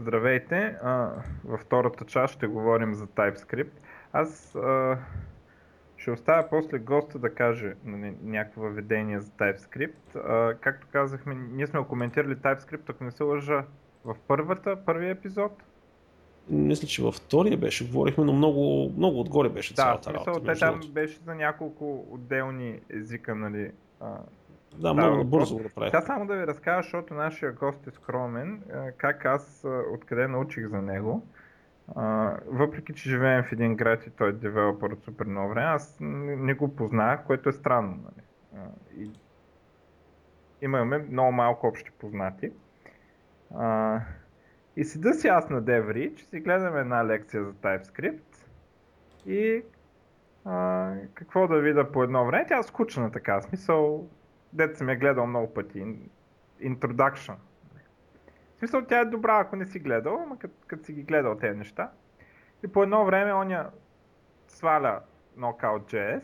Здравейте! А, във втората част ще говорим за TypeScript. Аз а, ще оставя после госта да каже нали, някакво въведение за TypeScript. А, както казахме, ние сме коментирали TypeScript, ако не се лъжа, в първата, първия епизод. Мисля, че във втория беше, говорихме, но много, много отгоре беше да, цялата смисъл, работа. Те там беше за няколко отделни езика, нали, а, да, много бързо го направих. Сега само да ви разкажа, защото нашия гост е скромен, как аз откъде научих за него. въпреки, че живеем в един град и той е девелопър от супер много време, аз не го познах, което е странно. Нали? и имаме много малко общи познати. и седа си аз на DevReach, си гледам една лекция за TypeScript и а, какво да видя по едно време. Тя е скучна така, смисъл дете съм я гледал много пъти. Introduction. В смисъл, тя е добра, ако не си гледал, ама като си ги гледал тези неща. И по едно време оня сваля Knockout.js,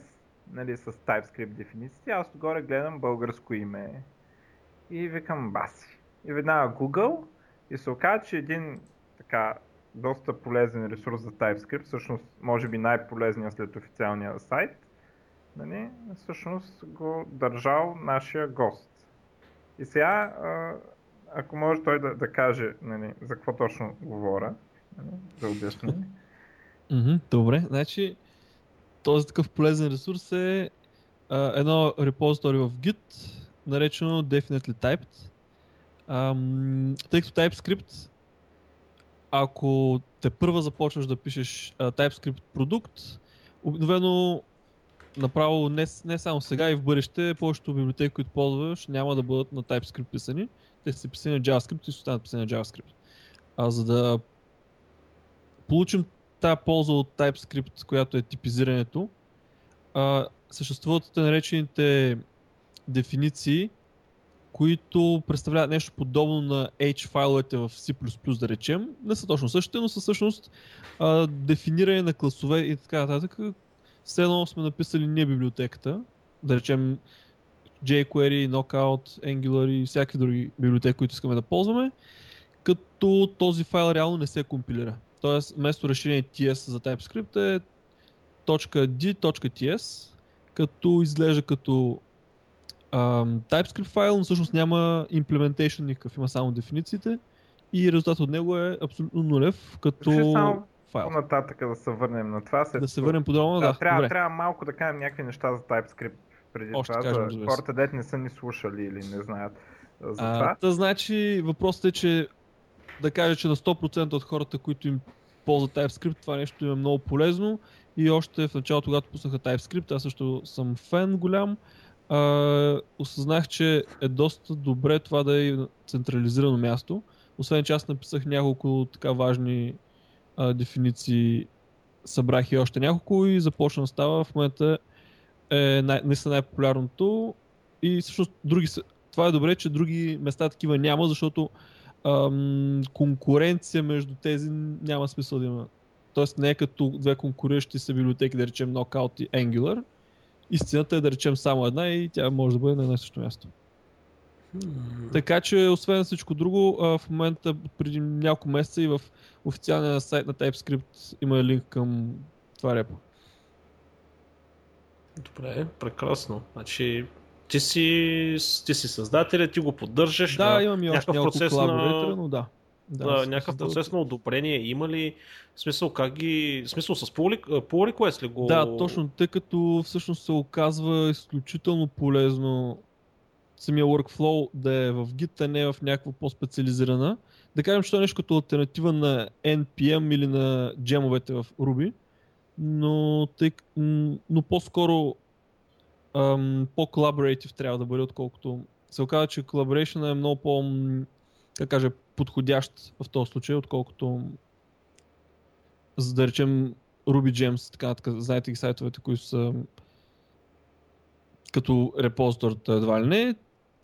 нали, с TypeScript дефиниции. Аз отгоре гледам българско име и викам баси. И веднага Google и се оказа, че един така доста полезен ресурс за TypeScript, всъщност може би най-полезният след официалния сайт, нали, всъщност го държал нашия гост. И сега, ако може той да, да каже нали, за какво точно говоря, нали, да обясни. Добре, значи този такъв полезен ресурс е а, едно репозитори в Git, наречено Definitely Typed. Ам, тъй като TypeScript, ако те първа започваш да пишеш а, TypeScript продукт, обикновено направо не, не само сега и в бъдеще, повечето библиотеки, които ползваш, няма да бъдат на TypeScript писани. Те са писани на JavaScript и ще останат писани на JavaScript. А за да получим тази полза от TypeScript, която е типизирането, а, съществуват те наречените дефиниции, които представляват нещо подобно на H файловете в C++, да речем. Не са точно същите, но са всъщност а, дефиниране на класове и така нататък, все едно сме написали не библиотеката, да речем jQuery, Knockout, Angular и всякакви други библиотеки, които искаме да ползваме, като този файл реално не се компилира. Тоест, вместо решение TS за TypeScript е .d.ts, като изглежда като um, TypeScript файл, но всъщност няма implementation никакъв, има само дефинициите и резултат от него е абсолютно нулев, като файл. По-нататък да се върнем на това. След да се върнем подробно, да. да трябва, добре. трябва малко да кажем някакви неща за TypeScript преди Още това, кажем, за хората, дет не са ни слушали или не знаят за а, това. Да, значи въпросът е, че да кажа, че на 100% от хората, които им ползват TypeScript, това нещо им е много полезно и още в началото, когато пуснаха TypeScript, аз също съм фен голям, а, осъзнах, че е доста добре това да е централизирано място. Освен че аз написах няколко така важни а, дефиниции събрах и още няколко и започна да става. В момента е най- най-популярното и всъщност други са, това е добре, че други места такива няма, защото ам, конкуренция между тези няма смисъл да има. Тоест не е като две конкуриращи се библиотеки, да речем Knockout и Angular. Истината е да речем само една и тя може да бъде на едно също място. Така че, освен всичко друго, в момента преди няколко месеца и в официалния сайт на TypeScript има линк към това репо. Добре, прекрасно. Значи, ти си, ти си създателя, ти го поддържаш. Да, имам и още няколко процес на... но да. Да, да някакъв процес на одобрение има ли? В смисъл, как ги... В смисъл с pull request ли го... Да, точно, тъй като всъщност се оказва изключително полезно самия workflow да е в Git, а не в някаква по-специализирана. Да кажем, че това е нещо като альтернатива на NPM или на джемовете в Ruby, но, тъй, но по-скоро ам, по-collaborative трябва да бъде, отколкото се оказа, че collaboration е много по как кажа, подходящ в този случай, отколкото за да речем Ruby Gems, така, така знаете ги сайтовете, които са като репозитор едва ли не.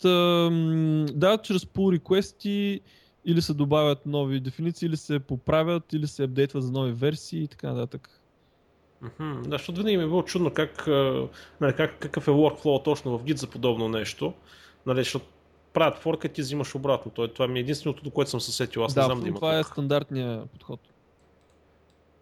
Та, да, чрез pull request или се добавят нови дефиниции, или се поправят, или се апдейтват за нови версии и така нататък. Mm-hmm. Да, защото винаги ми е било чудно как, нали, как, какъв е workflow точно в Git за подобно нещо. Нали, защото правят форка, ти взимаш обратно. Това, това ми е единственото, до което съм се сетил. Аз да, не знам да има. Това е стандартният подход.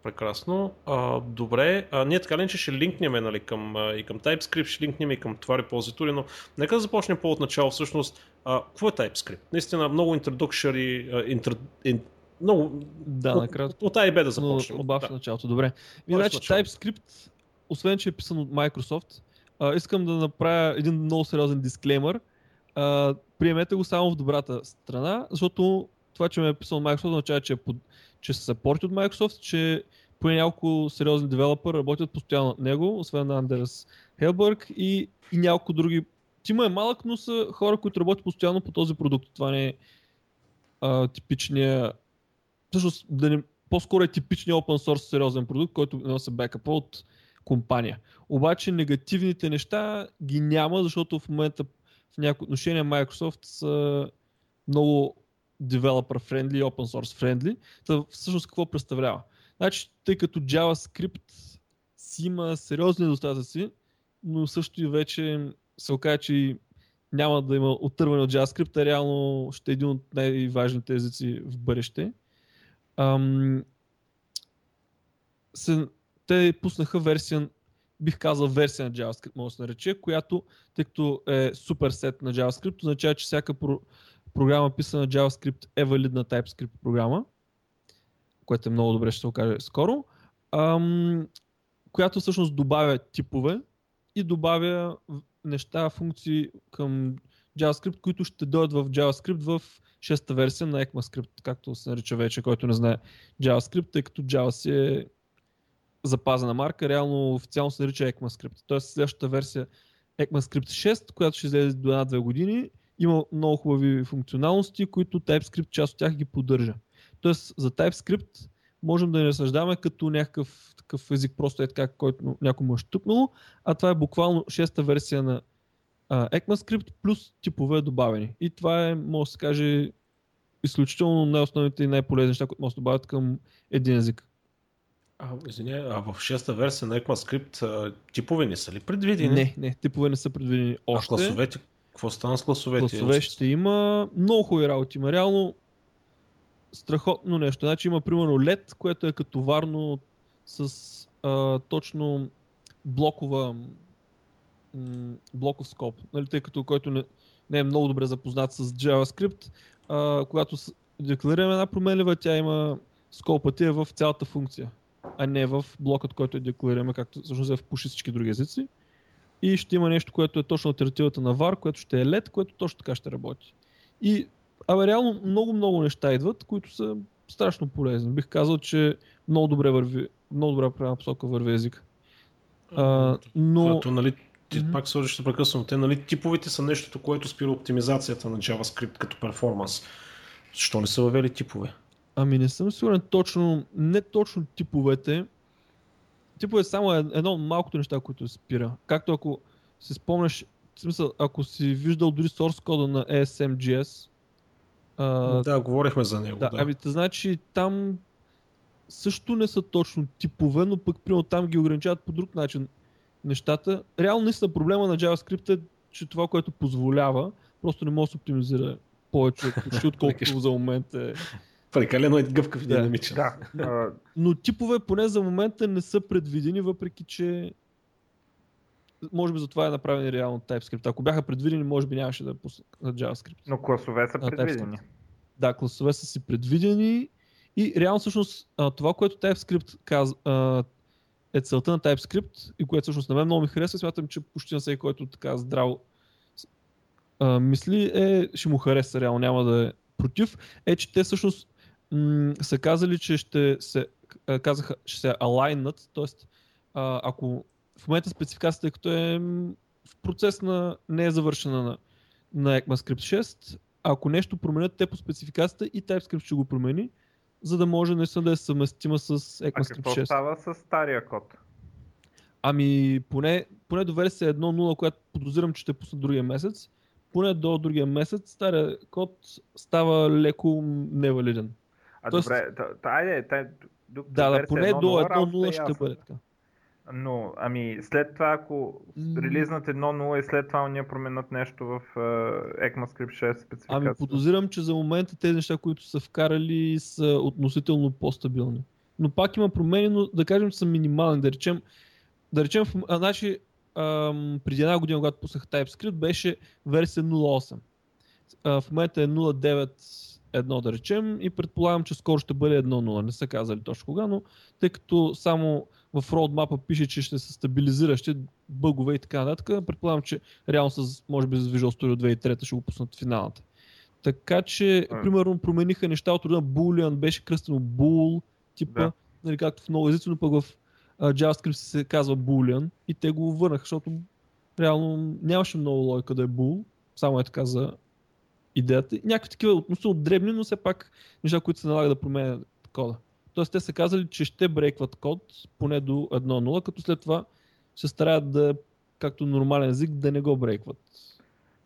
Прекрасно. А, добре. А, ние така ли, че ще линкнем нали, към, а, и към TypeScript, ще линкнем и към това репозитори, но нека да започнем по начало всъщност. А, какво е TypeScript? Наистина много introductory, интер, ин, много... Да, накратко. От, от A и B да започнем. От, от началото, добре. И значи TypeScript, освен че е писан от Microsoft, а, искам да направя един много сериозен дисклеймер. А, приемете го само в добрата страна, защото това, че ме е писал Microsoft, означава, че, е под, че се съпорти от Microsoft, че поне няколко сериозни девелопър работят постоянно от него, освен на Андерс Хелбърг и, и няколко други. Тима е малък, но са хора, които работят постоянно по този продукт. Това не е а, типичния... Всъщност, да не, по-скоро е типичния open source сериозен продукт, който носи бекапа от компания. Обаче негативните неща ги няма, защото в момента в някои отношения Microsoft са много developer friendly, open source friendly. Та всъщност какво представлява? Значи, тъй като JavaScript си има сериозни недостатъци, но също и вече се оказа, че няма да има оттърване от JavaScript, а реално ще е един от най-важните езици в бъдеще. Ам, се, те пуснаха версия, бих казал версия на JavaScript, може да се нарече, която, тъй като е суперсет на JavaScript, означава, че всяка про, програма писана на JavaScript е валидна TypeScript програма, което е много добре, ще се окаже скоро, ам, която всъщност добавя типове и добавя неща, функции към JavaScript, които ще дойдат в JavaScript в 6-та версия на ECMAScript, както се нарича вече, който не знае JavaScript, тъй като Java си е запазена марка, реално официално се нарича ECMAScript. Тоест следващата версия ECMAScript 6, която ще излезе до една-две години, има много хубави функционалности, които TypeScript част от тях ги поддържа. Тоест за TypeScript можем да не разсъждаваме като някакъв такъв език, просто е така, който някой му е щупнало, а това е буквално шеста версия на uh, ECMAScript плюс типове добавени. И това е, може да се каже, изключително най-основните и най-полезни неща, които може да добавят към един език. А, извиня, а в шеста версия на ECMAScript типове не са ли предвидени? Не, не, типове не са предвидени още. А класовете какво стана с класовете? Класове ще има много хубави работи. Има реално страхотно нещо. Значи има примерно LED, което е като варно с а, точно блокова блоков скоп. Нали, тъй като който не, не е много добре запознат с JavaScript, а, когато декларираме една променлива, тя има скопът ти е в цялата функция, а не в блокът, който е декларираме, както всъщност е в пуши всички други езици и ще има нещо, което е точно альтернативата на VAR, което ще е LED, което точно така ще работи. И абе, реално много-много неща идват, които са страшно полезни. Бих казал, че много добре върви, много добре правилна посока върви език. А, но... Като, нали, ти mm-hmm. пак сложи ще прекъсвам. Те, нали, типовете са нещото, което спира оптимизацията на JavaScript като перформанс. Защо не са въвели типове? Ами не съм сигурен точно, не точно типовете, типо е само едно от малкото неща, които спира. Както ако си спомняш, в смисъл, ако си виждал дори source кода на ASMGS. А, да, говорихме за него. Да, да. Ами, значи там също не са точно типове, но пък примерно там ги ограничават по друг начин нещата. Реално наистина проблема на JavaScript е, че това, което позволява, просто не може да се оптимизира повече, отколкото за момент е Прекалено е гъвкав и да. динамичен. Да. Но типове поне за момента не са предвидени, въпреки че може би за това е направен реално TypeScript. Ако бяха предвидени, може би нямаше да пуснат на JavaScript. Но класове са предвидени. Да, класове са си предвидени и реално всъщност това, което TypeScript казва, е целта на TypeScript и което всъщност на мен много ми харесва, смятам, че почти на всеки, който така здраво мисли, е, ще му хареса реално, няма да е против, е, че те всъщност м- са казали, че ще се, казаха, ще се алайнат, т.е. ако в момента спецификацията, като е в процес на, не е завършена на, на ECMAScript 6, ако нещо променят те по спецификацията и TypeScript ще го промени, за да може наистина да е съвместима с ECMAScript 6. А какво става с стария код? Ами, поне, поне до версия 1.0, която подозирам, че ще пусна другия месец, поне до другия месец стария код става леко невалиден. А Тоест, добре, айде, да, да, поне до 1.0 ще бъде така. Но, ами, след това, ако релизнат 1.0 и след това ние променят нещо в uh, ECMAScript 6 спецификация. Ами подозирам, че за момента тези неща, които са вкарали, са относително по-стабилни. Но пак има промени, но да кажем, са минимални. Да речем, да речем а, значи, ам, преди една година, когато пуснах TypeScript, беше версия 0.8. А, в момента е 0.9.1 да речем и предполагам, че скоро ще бъде 1.0. Не са казали точно кога, но тъй като само в roadmap пише, че ще се стабилизира, ще бъгове и така нататък, предполагам, че реално с, може би с Visual Studio 2003 ще го пуснат финалната. Така че, А. примерно, промениха неща от рода Boolean, беше кръстено Bool, типа, Да. нали, както в много езици, но пък в а, JavaScript се казва Boolean и те го върнаха, защото реално нямаше много логика да е Bool, само е така за идеята. Някакви такива относително дребни, но все пак неща, които се налага да променят кода. Тоест те са казали, че ще брейкват код поне до 1.0, като след това се стараят да, както нормален език, да не го брейкват.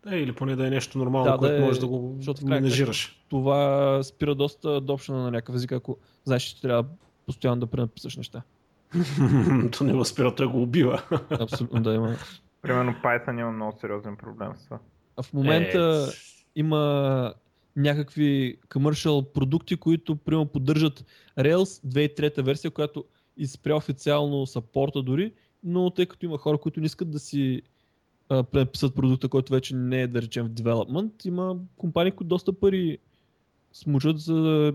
Да, или поне да е нещо нормално, Да, което да е- можеш да го менежираш. Това спира доста adoption на някакъв език, ако знаеш, че трябва постоянно да пренаписаш неща. То не го спира, той го убива. Абсолютно да има. Примерно Python има много сериозен проблем с това. А в момента Е, има някакви commercial продукти, които примерно поддържат Rails 2003 версия, която изпря официално саппорта дори, но тъй като има хора, които не искат да си а, пренаписат продукта, който вече не е да речем в development, има компании, които доста пари смучат за да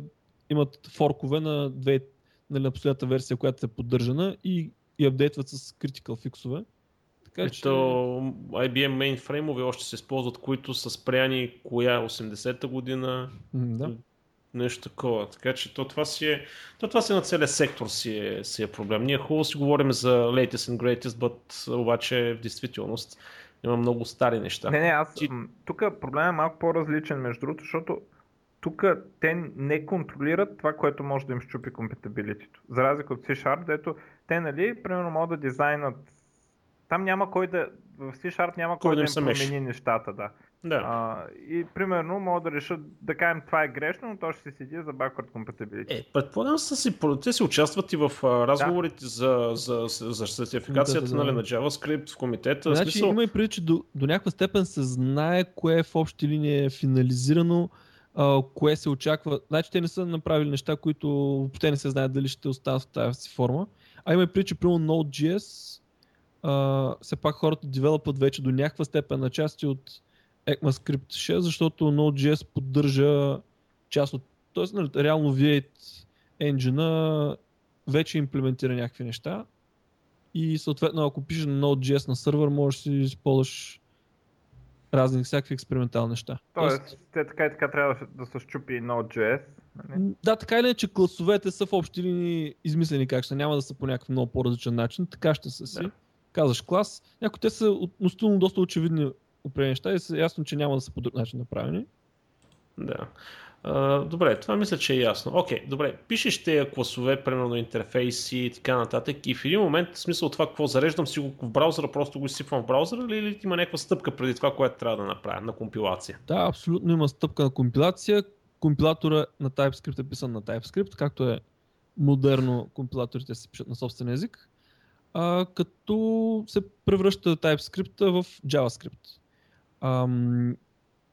имат форкове на, две, нали, на последната версия, която е поддържана и, и апдейтват с critical фиксове. Така че... Ето IBM mainframe още се използват, които са спряни коя 80-та година, М, Да. нещо такова. Така че то това си е, то това си на целия сектор си е, си е проблем. Ние хубаво си говорим за latest and greatest, but обаче в действителност има много стари неща. Не, не, аз. Ти- Тук проблемът е малко по-различен, между другото, защото тук те не контролират това, което може да им щупи компетабилитито. За разлика от C-Sharp, дето те, нали, примерно могат да дизайнат. Там няма кой да. В C-Sharp няма Кой кой, да да им промени нещата, да. Да. А, и примерно могат да решат да кажем това е грешно, но то ще си седи за backward compatibility. Е, предполагам са си, те си участват и в а, разговорите за, за, за сертификацията Комитета, да. нали, на JavaScript в комитета. Значи смисъл, има и преди, че до, до някаква степен се знае кое в общи линии е финализирано, а, кое се очаква. Значи те не са направили неща, които въобще не се знаят дали ще останат в тази си форма. А има и преди, че примерно Node.js а, все пак хората девелопват вече до някаква степен на части от ECMAScript 6, защото Node.js поддържа част от... Тоест, нали, реално V8 engine вече имплементира някакви неща и съответно ако пишеш на Node.js на сървър, можеш да си използваш разни всякакви експериментални неща. Тоест, те така и така трябва да, се- щупи Node.js. Нали? Да, така или иначе класовете са в общи линии измислени как ще няма да са по някакъв много по-различен начин, така ще са си. Да. Казваш клас, някои те са относително доста очевидни определени неща и са ясно, че няма да са по друг начин направени. Да. А, добре, това мисля, че е ясно. Окей, добре. Пишеш тези класове, примерно интерфейси и така нататък и в един момент, в смисъл това какво зареждам си го в браузъра, просто го изсипвам в браузъра или, или има някаква стъпка преди това, което трябва да направя на компилация? Да, абсолютно има стъпка на компилация. Компилатора на TypeScript е писан на TypeScript, както е модерно компилаторите се пишат на собствен език, а, като се превръща TypeScript в JavaScript. Ам,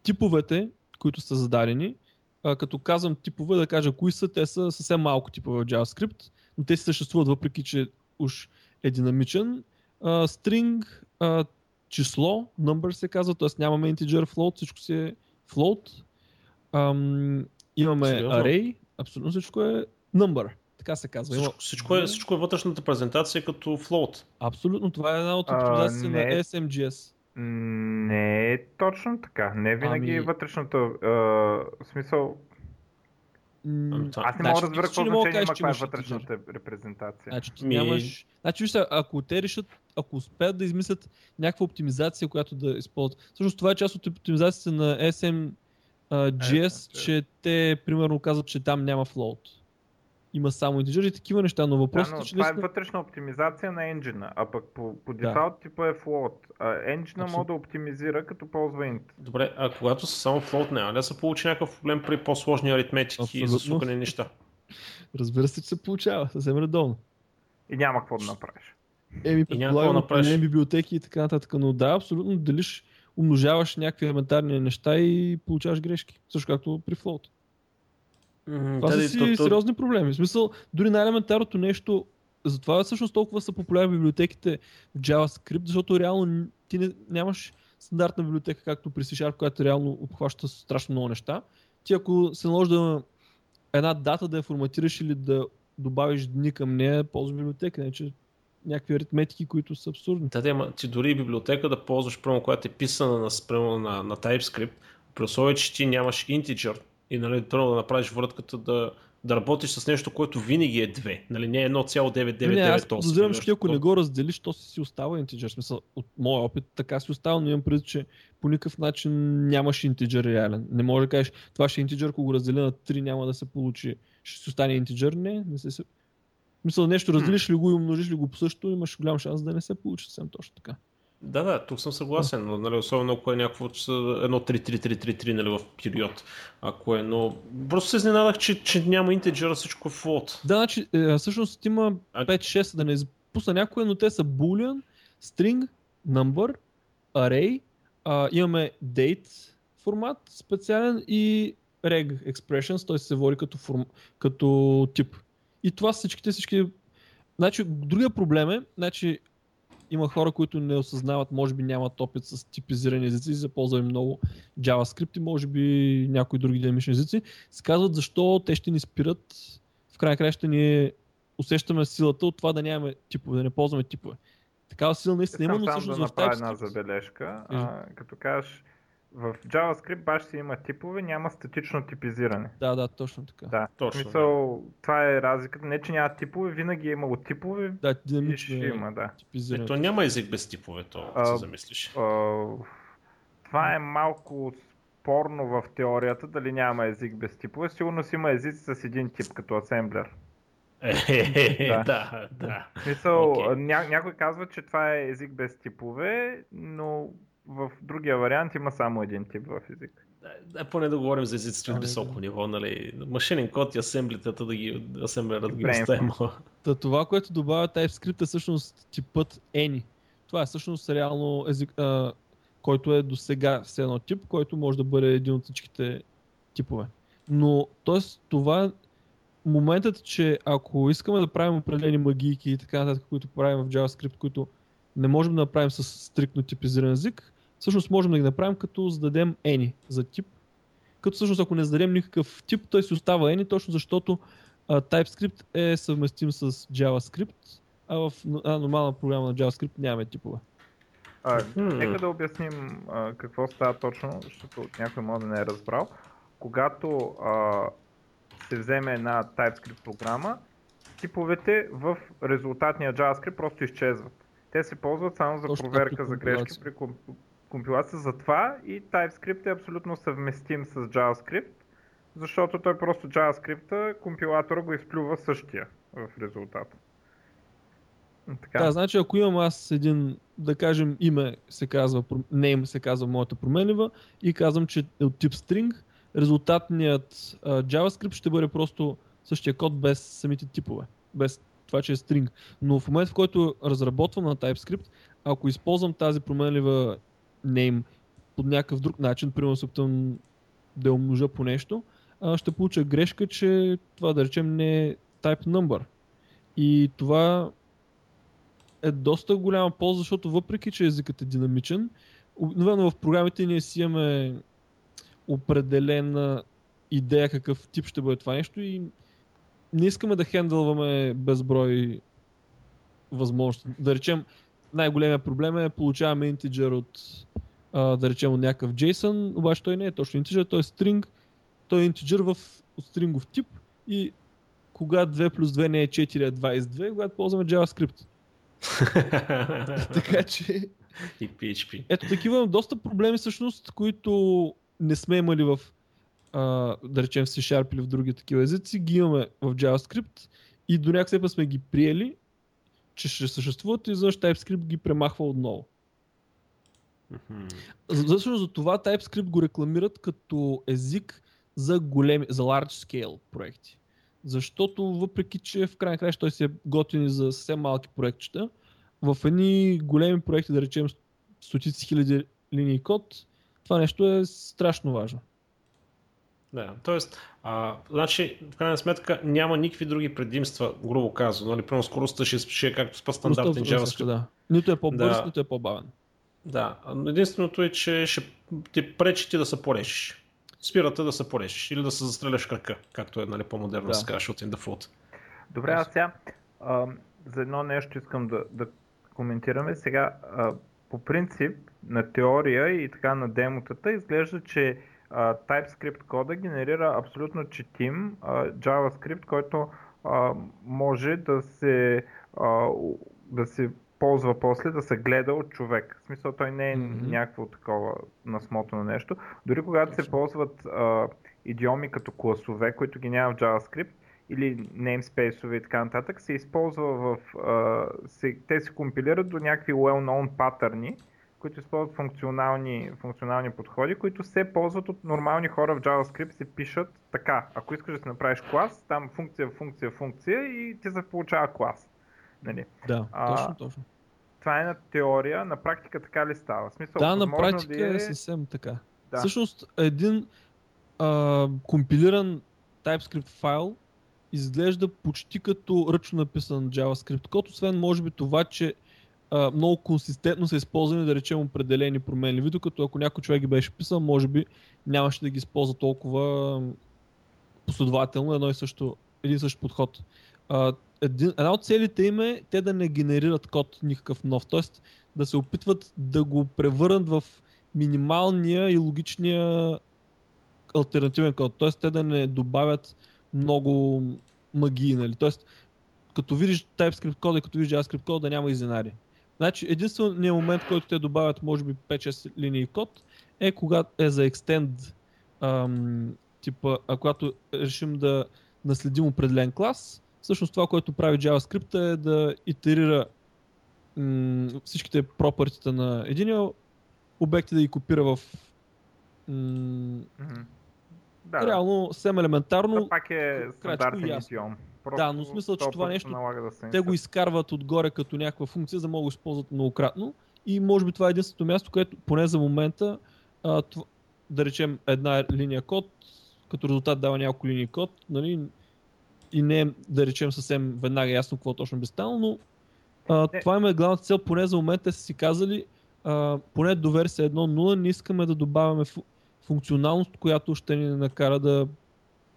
типовете, които са зададени, а, като казвам типове, да кажа кои са, те са съвсем малко типове в JavaScript, но те съществуват въпреки, че уж е динамичен. А, string, а, число, number се казва, т.е. нямаме integer float, всичко си е float. Ам, имаме Сериозно? array, абсолютно всичко е number, така се казва. Всичко, всичко, е, всичко е вътрешната презентация като float. абсолютно, това е една от оптимизациите на SMGS. Не е точно така. Не винаги Ами- вътрешната. А, в смисъл. Ами, Аз не Значи, мога да разбера какво значение има каква е вътрешната репрезентация. Значи ти Ми- нямаш... Значи вижте, ако те решат, ако успеят да измислят някаква оптимизация, която да използват. Всъщност това е част от оптимизацията на SMGS, SMGS. че те примерно казват, че там няма float. Има само integer и такива неща, но Да, въпросът но е, че това е вътрешна оптимизация на енджина, а пък по, по Да. дефалт типа е float. А енджина Абсолютно. може да оптимизира като ползва int. Добре, а когато са само float, няма да се получи някакъв проблем при по-сложни аритметики и Абсолютно. засукани неща? Разбира се, че се получава съвсем редовно. И няма какво да направиш. Еми, И предполагам, направиш. библиотеки и така нататък, но да, абсолютно делиш, умножаваш някакви елементарни неща и получаваш грешки. Също както при флоут. Това са си то- то- сериозни проблеми. В смисъл, дори най-елементарното нещо, затова всъщност толкова са популярни библиотеките в JavaScript, защото реално ти не, нямаш стандартна библиотека, както при C Sharp, която реално обхваща страшно много неща. Ти ако се наложи да една дата да я форматираш или да добавиш дни към нея, ползваш библиотека, не че някакви аритметики, които са абсурдни. Да, да, ама ти дори и библиотека да ползваш, прямо която е писана на, спрямо на, на TypeScript, при условие, че ти нямаш integer и нали, първо да направиш вратката да, да работиш с нещо, което винаги е 2, нали, не е 1,999 не, аз подозирам, че ако не го разделиш, то си остава интеджер. Смисъл, от моя опит така си остава, но имам предвид, че по никакъв начин нямаш интеджер реален. Не може да кажеш, това ще е интеджер, ако го разделя на 3 няма да се получи. Ще си остане интеджер. Не, не се... Смисъл, нещо разделиш ли го и умножиш ли го по същото, имаш голям шанс да не се получи съвсем точно така. Да, да, тук съм съгласен, но нали, особено ако е някакво едно 3-3-3-3 нали, в период. Ако е, но просто се изненадах, че, че няма интеджер, а всичко е float. Да, значи, е, всъщност има А- 5-6, да не изпусна някое, но те са boolean, string, number, array, а, имаме date формат специален и reg expressions, т.е. се води като, форм, като тип. И това всичките, всички... Значи, другия проблем е, значи, има хора, които не осъзнават, може би нямат опит с типизирани езици са ползвали много JavaScript и може би някои други динамични езици, се казват защо те ще ни спират в край на краща ние усещаме силата от това да нямаме типове, да не ползваме типове. Такава сила наистина има, но всъщност да в направя една TypeScript... забележка. А, като кажеш, в JavaScript баш си има типове, няма статично типизиране. Да, да, точно така. Да, Точно, в смисъл, това е разликата. Не, че няма типове, винаги е имало типове Да, динамично ще е има, да. типизиране. Ето няма език без типове, то А, се замислиш. А, това е малко спорно в теорията, дали няма език без типове. Сигурно си има езици с един тип, като асемблер. Е, Да. да, да. Смисъл, Окей. ня, някой казва, че това е език без типове, но в другия вариант има само един тип в език. Да, да, поне да говорим за езиците от високо ниво, нали? Машинен код и асемблитата да ги, асемблера да ги оставим. Та, това, което добавя TypeScript е всъщност типът any. Това е всъщност реално език, а, който е до сега все едно тип, който може да бъде един от всичките типове. Но, т.е. това моментът, че ако искаме да правим определени магийки и така нататък, които правим в JavaScript, които не можем да направим с стриктно типизиран език, всъщност можем да ги направим като зададем any за тип. Като всъщност ако не зададем никакъв тип, той си остава any, точно защото а, TypeScript е съвместим с JavaScript, а в една нормална програма на JavaScript нямаме типове. А, Мгм. нека да обясним а, какво става точно, защото някой може да не е разбрал. Когато а, се вземе една TypeScript програма, типовете в резултатния JavaScript просто изчезват. Те се ползват само за Точно проверка за грешки при ком- компилация. Затова и TypeScript е абсолютно съвместим с JavaScript, защото той просто JavaScript, компилатора го изплюва същия в резултата. Така. Да, значи ако имам аз един, да кажем, име се казва, name се казва моята променлива и казвам, че е от тип string, резултатният а, JavaScript ще бъде просто същия код без самите типове, без това, че е string. Но в момента, в който разработвам на TypeScript, ако използвам тази променлива name под някакъв друг начин, примерно се да умножа по нещо, а, ще получа грешка, че това да речем не е type number. И това е доста голяма полза, защото въпреки, че езикът е динамичен, обикновено в програмите ние си имаме определена идея какъв тип ще бъде това нещо и не искаме да хендълваме безброй възможности. Да речем, най-големия проблем е получаваме интеджер от а, да речем от някакъв JSON, обаче той не е точно интеджер, той е string, той е интеджер в стрингов тип и когато 2 плюс 2 не е 4, а 22, когато ползваме JavaScript. така че, и PHP. ето такива доста проблеми всъщност, които не сме имали в а, да речем в C-Sharp или в други такива езици, ги имаме в JavaScript и до някакъв степен сме ги приели, че ще съществуват и защо TypeScript ги премахва отново. За- Всъщност за това TypeScript го рекламират като език за големи, за large scale проекти. Защото въпреки, че в крайна края той си е готин и за съвсем малки проектчета, в едни големи проекти, да речем стотици хиляди линии код, това нещо е страшно важно. Да, т.е. значи, в крайна сметка няма никакви други предимства, грубо казано. Нали, Примерно скоростта ще, ще е както с стандартен JavaScript. Да. Нито е по-бърз, да. нито е по-бавен. Да, единственото е, че ще ти пречи ти да се порежиш. Спирате да се порежиш или да се застреляш крака, както е нали, по-модерно да се каже от default. Добре, аз сега а, за едно нещо искам да, да коментираме. Сега, а, по принцип, на теория и така на демотата изглежда, че а, TypeScript кода генерира абсолютно четим а, JavaScript, който а, може да се, а, да се ползва после да се гледа от човек. В смисъл той не е mm-hmm. някакво такова насмото на нещо. Дори когато се ползват а, идиоми като класове, които ги няма в JavaScript, или namespace и така нататък, се използва в... А, се, те се компилират до някакви well-known патърни, които използват функционални, функционални подходи, които се ползват от нормални хора в JavaScript, се пишат така. Ако искаш да си направиш клас, там функция, функция, функция и ти се получава клас. Нали? Да, а, точно, точно. Това е на теория, на практика така ли става? смисъл, да, на практика ли е... е съвсем така. Да. Всъщност един а, компилиран TypeScript файл изглежда почти като ръчно написан JavaScript код, освен може би това, че а, много консистентно са използвани да речем определени променливи, докато ако някой човек ги беше писал, може би нямаше да ги използва толкова последователно едно и също, един същ подход. А, един, една от целите им е те да не генерират код никакъв нов, т.е. да се опитват да го превърнат в минималния и логичния альтернативен код, т.е. те да не добавят много магии, нали? Тоест, като видиш TypeScript кода и като видиш JavaScript кода, да няма изненади. Значи, единственият момент, който те добавят, може би 5-6 линии код, е когато е за extend, ам, типа, а когато решим да наследим определен клас, всъщност това, което прави JavaScript е да итерира м- всичките пропъртите на един обект и да ги копира в м- mm-hmm. Да, Реално, съвсем елементарно. Това пак е стандартен идиом. да, но смисъл, че това нещо да те го изкарват отгоре като някаква функция, за да могат да използват многократно. И може би това е единственото място, което поне за момента, а, това, да речем една линия код, като резултат дава няколко линии код, нали, и не е, да речем съвсем веднага ясно какво точно би станало, но а, е. това има главната цел, поне за момента са си казали, а, поне до версия 1.0 не искаме да добавяме функционалност, която ще ни накара да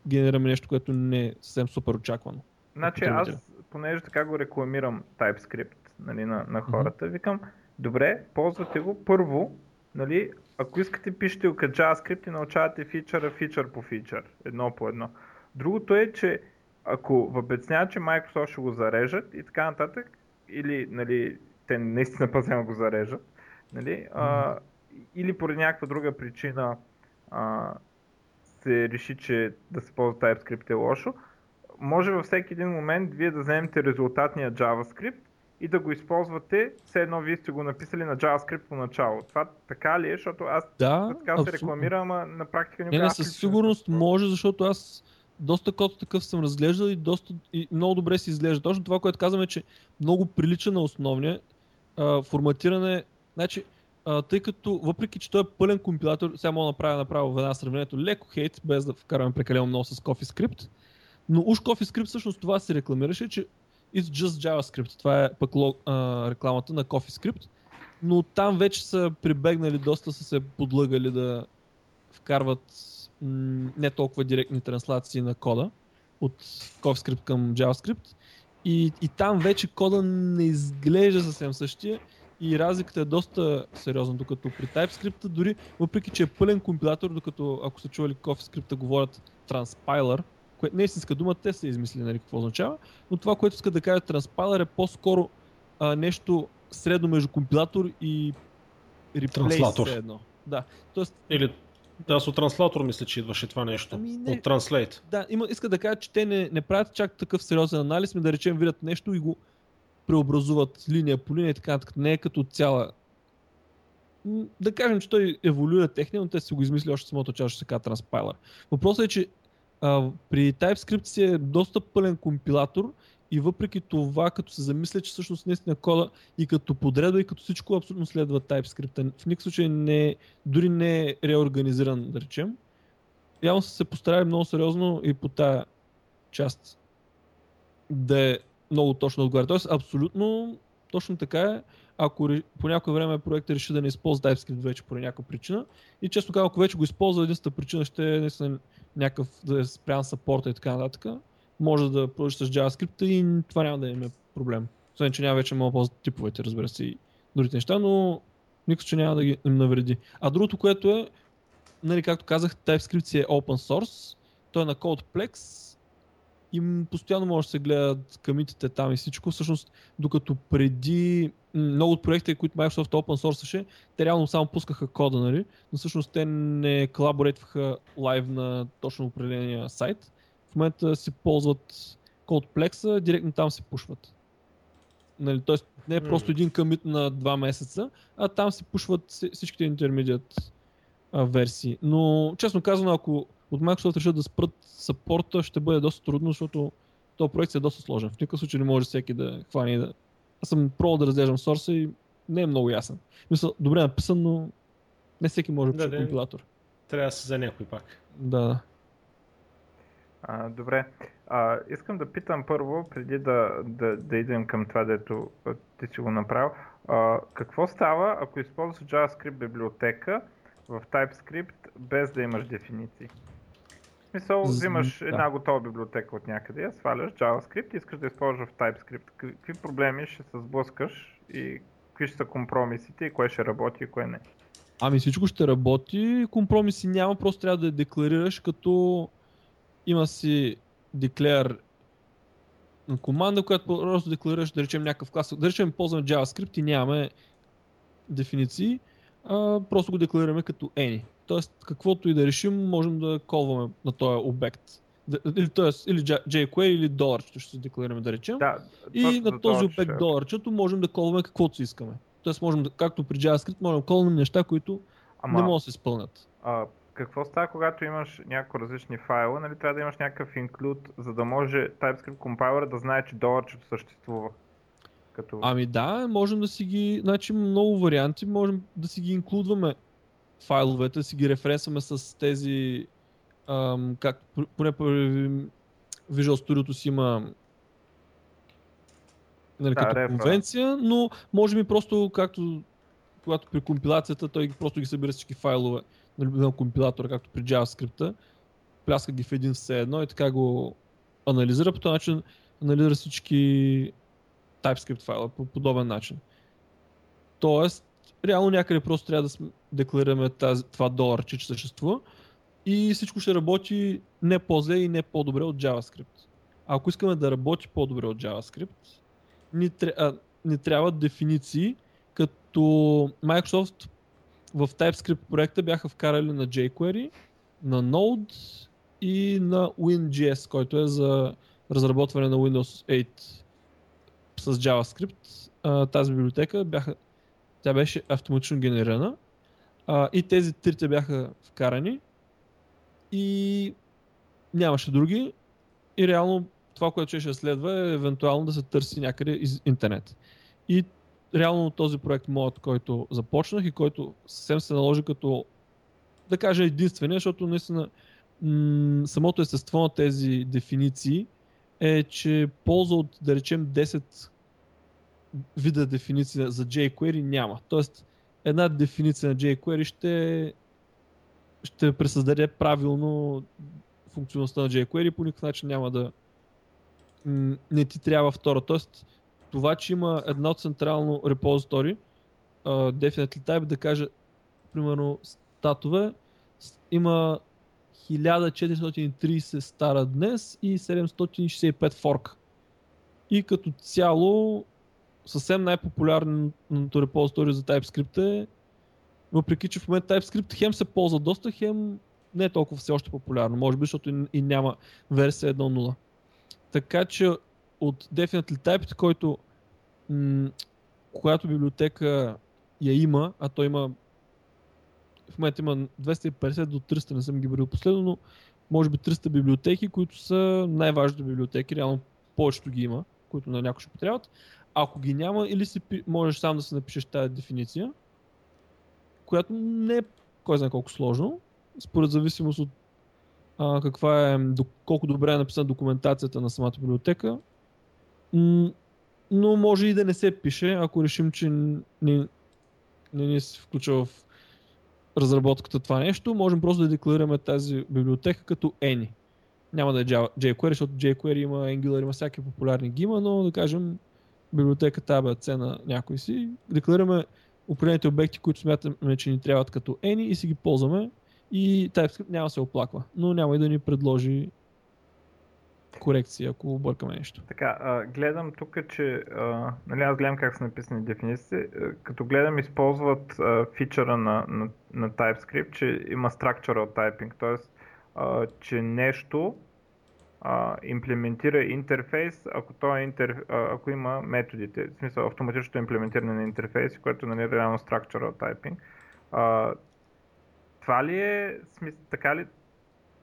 генерираме нещо, което не е съвсем супер очаквано. Значи аз, понеже така го рекламирам TypeScript нали, на, на хората, mm-hmm. викам, добре, ползвате го първо, нали, ако искате пишете го като JavaScript и научавате фичъра фичър по фичър, едно по едно. Другото е, че ако въбецняват, че Microsoft ще го зарежат и така нататък, или нали, те наистина пък го зарежат, нали, а, или поради някаква друга причина а, се реши, че да се ползва TypeScript е лошо, може във всеки един момент вие да вземете резултатния JavaScript и да го използвате, все едно вие сте го написали на JavaScript по начало. Това така ли е? Защото аз да, така абсолютно. се рекламирам, а на практика не, не, със сигурност може, защото аз доста код такъв съм разглеждал и, доста, и много добре си изглежда. Точно това, което казваме, че много прилича на основния. А, форматиране, значи, а, тъй като въпреки, че той е пълен компилатор, сега мога да направя направо веднага сравнението леко хейт, без да вкараме прекалено много с CoffeeScript, но уж CoffeeScript всъщност това се рекламираше, че it's just JavaScript. Това е пък лог, а, рекламата на CoffeeScript, но там вече са прибегнали, доста са се подлъгали да вкарват не толкова директни транслации на кода от CoffeeScript към JavaScript. И, и там вече кода не изглежда съвсем същия и разликата е доста сериозна, докато при TypeScript, дори въпреки че е пълен компилатор, докато ако са чували CoffeeScript говорят Transpiler, което не е истинска дума, те са измислили нали, какво означава, но това, което иска да кажа Transpiler е по-скоро а, нещо средно между компилатор и Транслатор. едно. Да. Тоест, Или да, от транслатор мисля, че идваше това нещо. Ами не, от Translate. Да, има, иска да кажа, че те не, не правят чак такъв сериозен анализ, ми да речем видят нещо и го преобразуват линия по линия и така нататък. Не е като цяла. Да кажем, че той еволюира техния, но те си го измисли още самото част, ще се казва Transpiler. Въпросът е, че а, при TypeScript си е доста пълен компилатор и въпреки това, като се замисля, че всъщност наистина кода и като подреда и като всичко абсолютно следва TypeScript. В никакъв случай не, дори не е реорганизиран, да речем. Явно са се постарали много сериозно и по тая част да е много точно отговаря. Тоест, абсолютно точно така е, ако по някое време проектът реши да не използва TypeScript вече по някаква причина. И често казвам, ако вече го използва, единствената причина ще е някакъв да е спрян саппорта и така нататък. Може да продължи с JavaScript и това няма да има проблем. Освен, че няма вече да ползват типовете, разбира се, и другите неща, но никой, че няма да ги им навреди. А другото, което е, нали, както казах, TypeScript си е open source, той е на CodePlex, и постоянно може да се гледат камитите там и всичко. Всъщност, докато преди много от проектите, които Microsoft open source те реално само пускаха кода, нали? но всъщност те не колаборетваха лайв на точно определения сайт. В момента си ползват CodePlex, директно там се пушват. Нали, Тоест не е просто един камит на два месеца, а там се пушват всичките интермедиат версии. Но честно казано, ако от Microsoft решат да спрат саппорта, ще бъде доста трудно, защото този проект е доста сложен. В никакъв случай не може всеки да хване и да... Аз съм пробвал да разглеждам сорса и не е много ясен. Мисля, добре написан, но не всеки може да пише компилатор. Трябва да се за някой пак. Да. А, добре. А, искам да питам първо, преди да, да, да идем към това, дето ти си го направил. А, какво става, ако използваш JavaScript библиотека в TypeScript без да имаш дефиниции? В смисъл, взимаш да. една готова библиотека от някъде, я сваляш JavaScript и искаш да използваш в TypeScript. Какви проблеми ще се сблъскаш и какви ще са компромисите и кое ще работи и кое не? Ами всичко ще работи, компромиси няма, просто трябва да я декларираш като има си declare команда, която просто декларираш, да речем някакъв клас, да речем ползваме JavaScript и нямаме дефиниции, а, просто го декларираме като any. Тоест, каквото и да решим, можем да колваме на този обект. Или, тоест, или jQuery, или доларчето ще се декларираме да речем. Да, и на този обект ще... доларчето можем да колваме каквото си искаме. Тоест, можем както при JavaScript, можем да колваме неща, които Ама, не могат да се изпълнят. А, какво става, когато имаш няколко различни файла? Нали, трябва да имаш някакъв include, за да може TypeScript компайлера да знае, че доларчето съществува. Като... Ами да, можем да си ги, значи много варианти, можем да си ги инклюдваме файловете, да си ги референсваме с тези, ам, как, поне по Visual Studio си има нали, да, като рефера. конвенция, но може би просто както когато при компилацията той просто ги събира всички файлове на компилатора, както при JavaScript, пляска ги в един все едно и така го анализира. По този начин анализира всички TypeScript файла по подобен начин. Тоест, реално някъде просто трябва да декларираме тази, това доларче, че съществува и всичко ще работи не по-зле и не по-добре от JavaScript. Ако искаме да работи по-добре от JavaScript, ни, а, ни трябват дефиниции, като Microsoft в TypeScript проекта бяха вкарали на jQuery, на Node и на WinJS, който е за разработване на Windows 8 с JavaScript, тази библиотека бяха, тя беше автоматично генерирана. И тези трите бяха вкарани. И нямаше други. И реално това, което ще следва е евентуално да се търси някъде из интернет. И реално този проект мод, който започнах и който съвсем се наложи като да кажа единствения, защото наистина м- самото естество на тези дефиниции е, че полза от, да речем, 10 вида дефиниция за jQuery няма. Тоест, една дефиниция на jQuery ще, ще пресъздаде правилно функционалността на jQuery, по никакъв начин няма да не ти трябва втора. Тоест, това, че има едно централно репозитори, uh, definitely type, да кажа, примерно, статове, има 1430 стара днес и 765 форк. И като цяло съвсем най-популярното репозиторио за TypeScript е, въпреки че в момента TypeScript хем се ползва доста, хем не е толкова все още популярно, може би, защото и няма версия 1.0. Така че от Definitely Typed, който м- която библиотека я има, а той има в момента има 250 до 300, не съм ги бил последно, но може би 300 библиотеки, които са най-важните библиотеки, реално повечето ги има които на някой ще потребват. Ако ги няма, или си, можеш сам да си напишеш тази дефиниция, която не е кой знае колко сложно, според зависимост от а, каква е, колко добре е написана документацията на самата библиотека. Но може и да не се пише, ако решим, че не, не ни се включва в разработката това нещо, можем просто да декларираме тази библиотека като any. Няма да е jQuery, защото jQuery има Angular, има всяки популярни гима, но да кажем библиотеката ABC на някой си, декларираме определените обекти, които смятаме, че ни трябват като any и си ги ползваме. И TypeScript няма да се оплаква, но няма и да ни предложи корекции, ако объркаме нещо. Така, а, гледам тук, че а, нали, аз гледам как са написани дефиниции. Като гледам, използват а, фичъра на, на, на TypeScript, че има structural typing, т.е. че нещо а, имплементира интерфейс, ако, то е интер, а, ако има методите, в смисъл автоматичното имплементиране на интерфейси, което нали, е реално structural typing. А, това ли е, смисъл, така ли,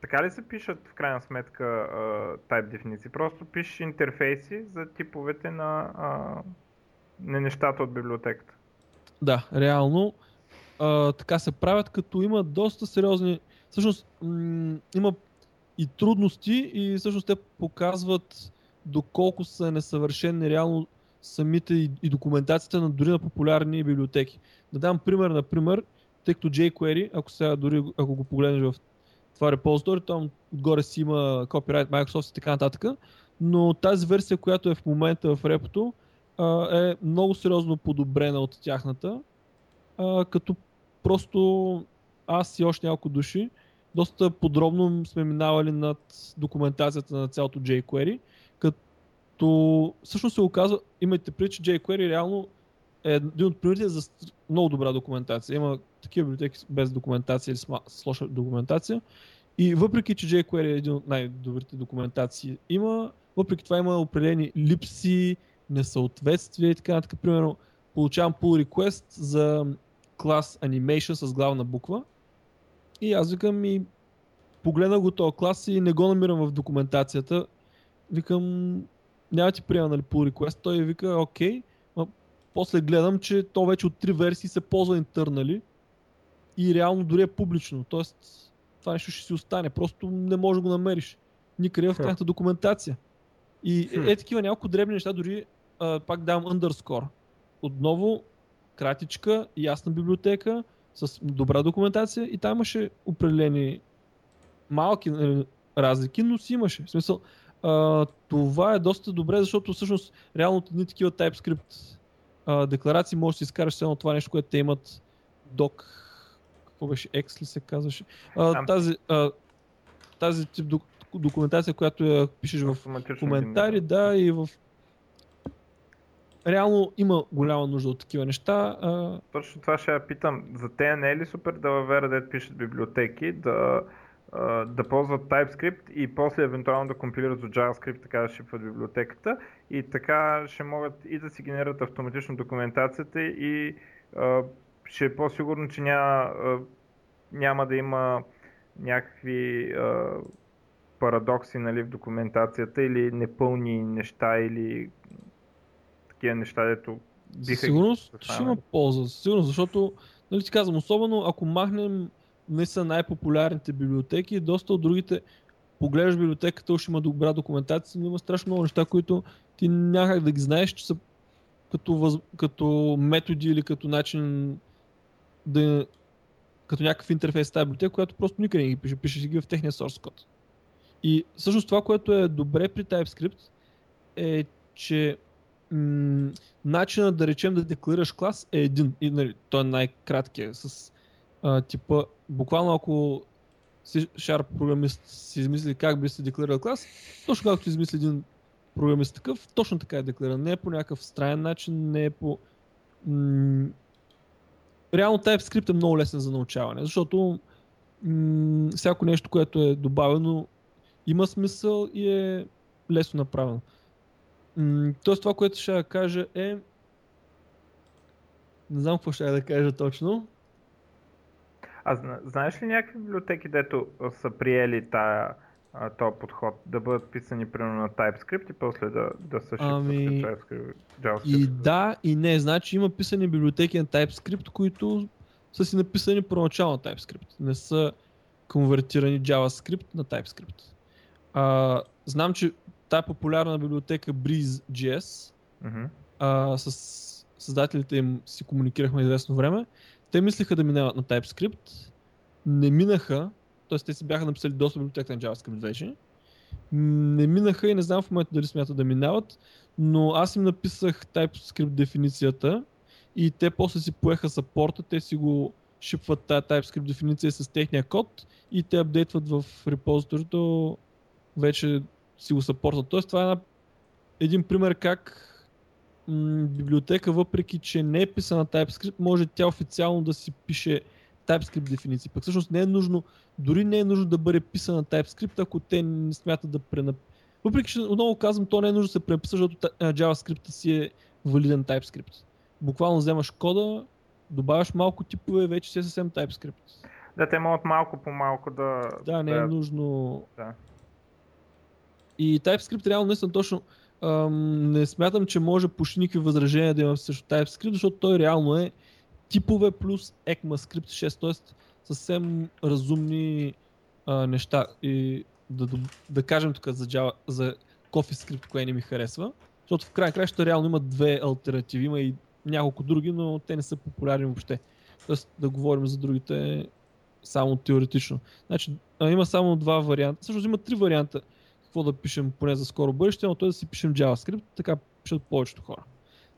така ли се пишат в крайна сметка uh, type дефиниции? Просто пишеш интерфейси за типовете на, uh, на нещата от библиотеката. Да, реално uh, така се правят, като има доста сериозни... Всъщност м- има и трудности и всъщност те показват доколко са несъвършени реално самите и, и документацията на дори на популярни библиотеки. Да дам пример, например, тъй като jQuery, ако сега дори ако го погледнеш в това репозитори, там отгоре си има копирайт Microsoft и така нататък, но тази версия, която е в момента в репото, е много сериозно подобрена от тяхната, като просто аз и още няколко души доста подробно сме минавали над документацията на цялото jQuery, като всъщност се оказва, имайте предвид, че jQuery реално е един от примерите за много добра документация. Има такива библиотеки без документация или с лоша документация. И въпреки, че jQuery е един от най-добрите документации има, въпреки това има определени липси, несъответствия и така нататък. Примерно, получавам pull request за клас animation с главна буква и аз викам и погледна го този клас и не го намирам в документацията. Викам, няма ти приема нали, pull request. Той вика, окей, после гледам, че то вече от три версии се ползва интернали и реално дори е публично. Тоест, това нещо ще си остане. Просто не можеш да го намериш. Никъде в тяхната документация. И е, е такива няколко дребни неща, дори а, пак давам underscore. Отново, кратичка, ясна библиотека, с добра документация и там имаше определени малки нали, разлики, но си имаше. В смисъл, а, това е доста добре, защото всъщност реално от едни такива TypeScript а, декларации можеш да изкараш едно това нещо, което те имат doc, какво беше, X ли се казваше. А, тази, а, тази тип документация, която я пишеш в коментари, да, и в реално има голяма нужда от такива неща. А... Точно това ще я питам. За те не е ли супер да въвера да пишат библиотеки, да, да ползват TypeScript и после евентуално да компилират от JavaScript, така да шипват библиотеката и така ще могат и да си генерират автоматично документацията и а, ще е по-сигурно, че няма, няма да има някакви а, парадокси нали, в документацията или непълни неща или такива неща, дето биха Сигурно ще има полза, сигурно, защото, нали ти казвам, особено ако махнем не са най-популярните библиотеки, доста от другите погледаш библиотеката, уж има добра документация, но има страшно много неща, които ти някак да ги знаеш, че са като, въз... като методи или като начин да като някакъв интерфейс тази библиотека, която просто никъде не ги пише, пише ги в техния source код. И всъщност това, което е добре при TypeScript е, че м- начинът да речем да декларираш клас е един. И, нали, той е най-краткият с а, типа, буквално ако си Sharp програмист си измисли как би се декларирал клас, точно както измисли един програмист такъв, точно така е деклариран. Не е по някакъв странен начин, не е по... М- реално TypeScript е много лесен за научаване, защото м- всяко нещо, което е добавено, има смисъл и е лесно направено. Тоест това, което ще кажа е... Не знам какво ще да кажа точно. А знаеш ли някакви библиотеки, дето са приели тая а, този подход? Да бъдат писани примерно на TypeScript и после да, да са Ами, TypeScript, JavaScript? И да, и не. Значи има писани библиотеки на TypeScript, които са си написани първоначално на TypeScript. Не са конвертирани JavaScript на TypeScript. А, знам, че тая популярна библиотека Breeze.js, а, с създателите им си комуникирахме известно време. Те мислеха да минават на TypeScript, не минаха, т.е. те си бяха написали доста библиотека на JavaScript вече. Не минаха и не знам в момента дали смятат да минават, но аз им написах TypeScript дефиницията и те после си поеха саппорта, те си го шипват тази TypeScript дефиниция с техния код и те апдейтват в репозиторито, вече си го саппортват. Тоест това е една, един пример как м- библиотека, въпреки че не е писана на TypeScript, може тя официално да си пише TypeScript дефиниции. Пък всъщност не е нужно, дори не е нужно да бъде писана на TypeScript, ако те не смятат да пренап... Въпреки че отново казвам, то не е нужно да се пренаписа, защото JavaScript си е валиден TypeScript. Буквално вземаш кода, добавяш малко типове вече си е съвсем TypeScript. Да, те могат малко по малко да... Да, не е нужно. Да. И TypeScript реално наистина точно ам, не смятам, че може почти никакви възражения да има срещу TypeScript, защото той реално е типове плюс ECMAScript 6, т.е. съвсем разумни а, неща. И да, да, да кажем тук за, Java, за CoffeeScript, кое не ми харесва, защото в край краща реално има две альтернативи, има и няколко други, но те не са популярни въобще. Тоест да говорим за другите само теоретично. Значи а, има само два варианта, всъщност има три варианта какво да пишем поне за скоро бъдеще, но той да си пишем JavaScript, така пишат повечето хора.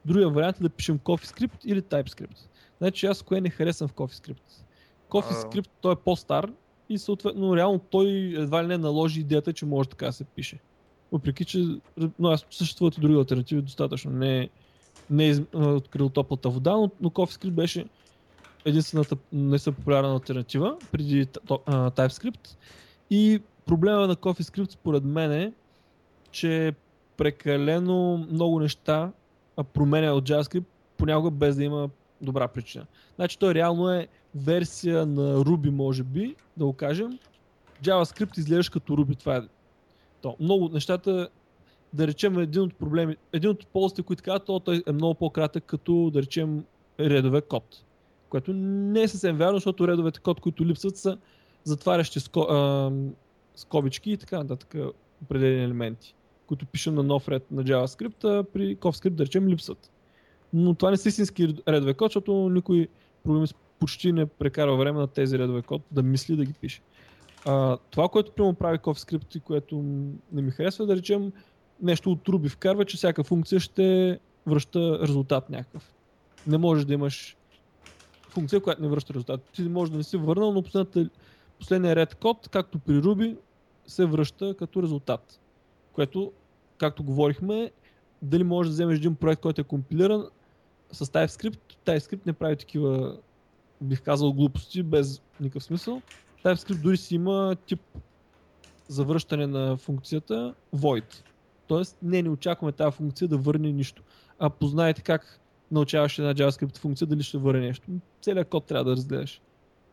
Другия вариант е да пишем CoffeeScript или TypeScript. Значи аз кое не харесвам в CoffeeScript. CoffeeScript той е по-стар и съответно реално той едва ли не наложи идеята, че може така да се пише. Въпреки, че но аз съществуват и други альтернативи достатъчно. Не, не е открил топлата вода, но, но CoffeeScript беше единствената не са популярна альтернатива преди а, TypeScript. И проблема на CoffeeScript според мен е, че прекалено много неща променя от JavaScript понякога без да има добра причина. Значи той реално е версия на Ruby може би, да го кажем. JavaScript изглеждаш като Ruby, това е то. Много от нещата, да речем един от проблеми, един от ползите, които казват, то той е много по-кратък като да речем редове код. Което не е съвсем вярно, защото редовете код, които липсват са затварящи ско, а, скобички и така нататък определени елементи, които пишем на нов ред на JavaScript, а при CoffeeScript да речем липсват. Но това не са истински редове код, защото никой програмист почти не прекарва време на тези редове код да мисли да ги пише. А, това, което прямо прави CoffeeScript и което не ми харесва, да речем нещо от Ruby вкарва, че всяка функция ще връща резултат някакъв. Не можеш да имаш функция, която не връща резултат. Ти може да не си върнал, но последната, последния ред код, както при Ruby, се връща като резултат. Което, както говорихме, дали можеш да вземеш един проект, който е компилиран с TypeScript, TypeScript не прави такива, бих казал, глупости, без никакъв смисъл. TypeScript дори си има тип за връщане на функцията void. Тоест, не, не очакваме тази функция да върне нищо. А познайте как научаваш една JavaScript функция, дали ще върне нещо. Целият код трябва да разгледаш.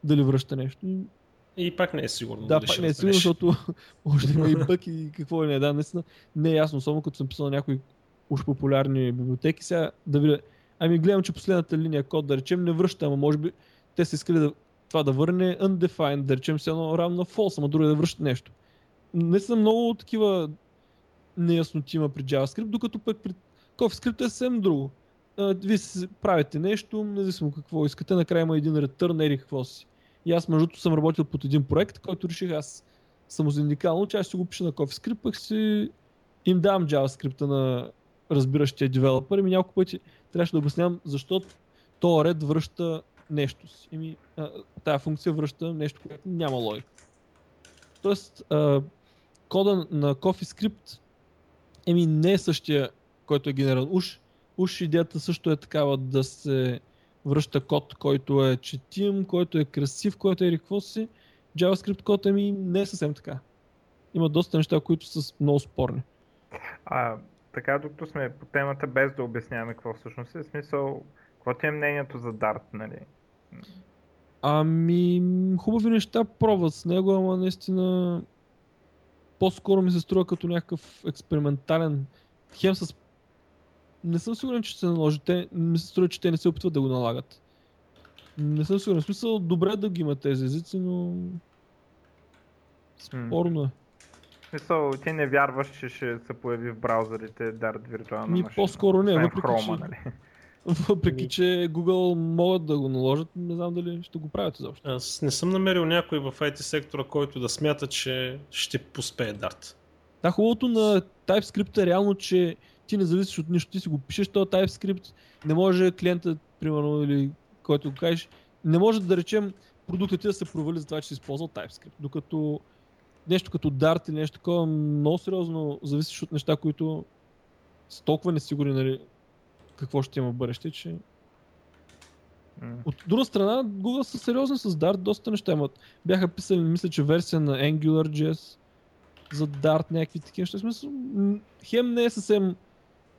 Дали връща нещо. И пак не е сигурно. Да, пак не е сигурно, защото може да има и бък и какво ли не. Да, наистина не е ясно, особено като съм писал някои уж популярни библиотеки. Сега да видя. Ами гледам, че последната линия код, да речем, не връща, ама може би те са искали да, това да върне undefined, да речем се едно равно на false, ама друго да връща нещо. Не са много такива неясноти има при JavaScript, докато пък при CoffeeScript е съвсем друго. А, вие си правите нещо, независимо какво искате, накрая има един return или какво си. И аз между съм работил под един проект, който реших аз самозиндикално, че аз ще го пиша на CoffeeScript, пък си им давам JavaScript на разбиращия девелопър и ми няколко пъти трябваше да обяснявам защо то ред връща нещо си. Ими, а, тая функция връща нещо, което няма логика. Тоест, а, кода на CoffeeScript еми не е същия, който е генериран. Уж, уж идеята също е такава да се връща код, който е четим, който е красив, който е какво си. JavaScript код еми не е съвсем така. Има доста неща, които са много спорни. А, така, докато сме по темата, без да обясняваме какво всъщност е, смисъл, какво ти е мнението за Dart, нали? Ами, хубави неща пробват с него, ама наистина по-скоро ми се струва като някакъв експериментален хем с... Не съм сигурен, че се наложи. Те, ми се струва, че те не се опитват да го налагат. Не съм сигурен. В смисъл, добре да ги има тези езици, но... Спорно е. Смисъл, ти не вярваш, че ще се появи в браузърите Dart виртуална Ми, машина? по-скоро не, въпреки, Chrome, че- нали? Въпреки, че Google могат да го наложат, не знам дали ще го правят изобщо. Аз не съм намерил някой в IT сектора, който да смята, че ще поспее Dart. Да, хубавото на TypeScript е реално, че ти не зависиш от нищо. Ти си го пишеш този TypeScript, не може клиентът, примерно, или който го кажеш, не може да речем продуктът ти да се провали за това, че си използвал TypeScript. Докато нещо като Dart или нещо такова много сериозно зависиш от неща, които са толкова несигурни, нали, какво ще има в бъдеще, че М. от друга страна, Google са сериозни с Dart, доста неща имат. Бяха писали, мисля, че версия на AngularJS за Dart, някакви такива неща. Смисъл, хем не е съвсем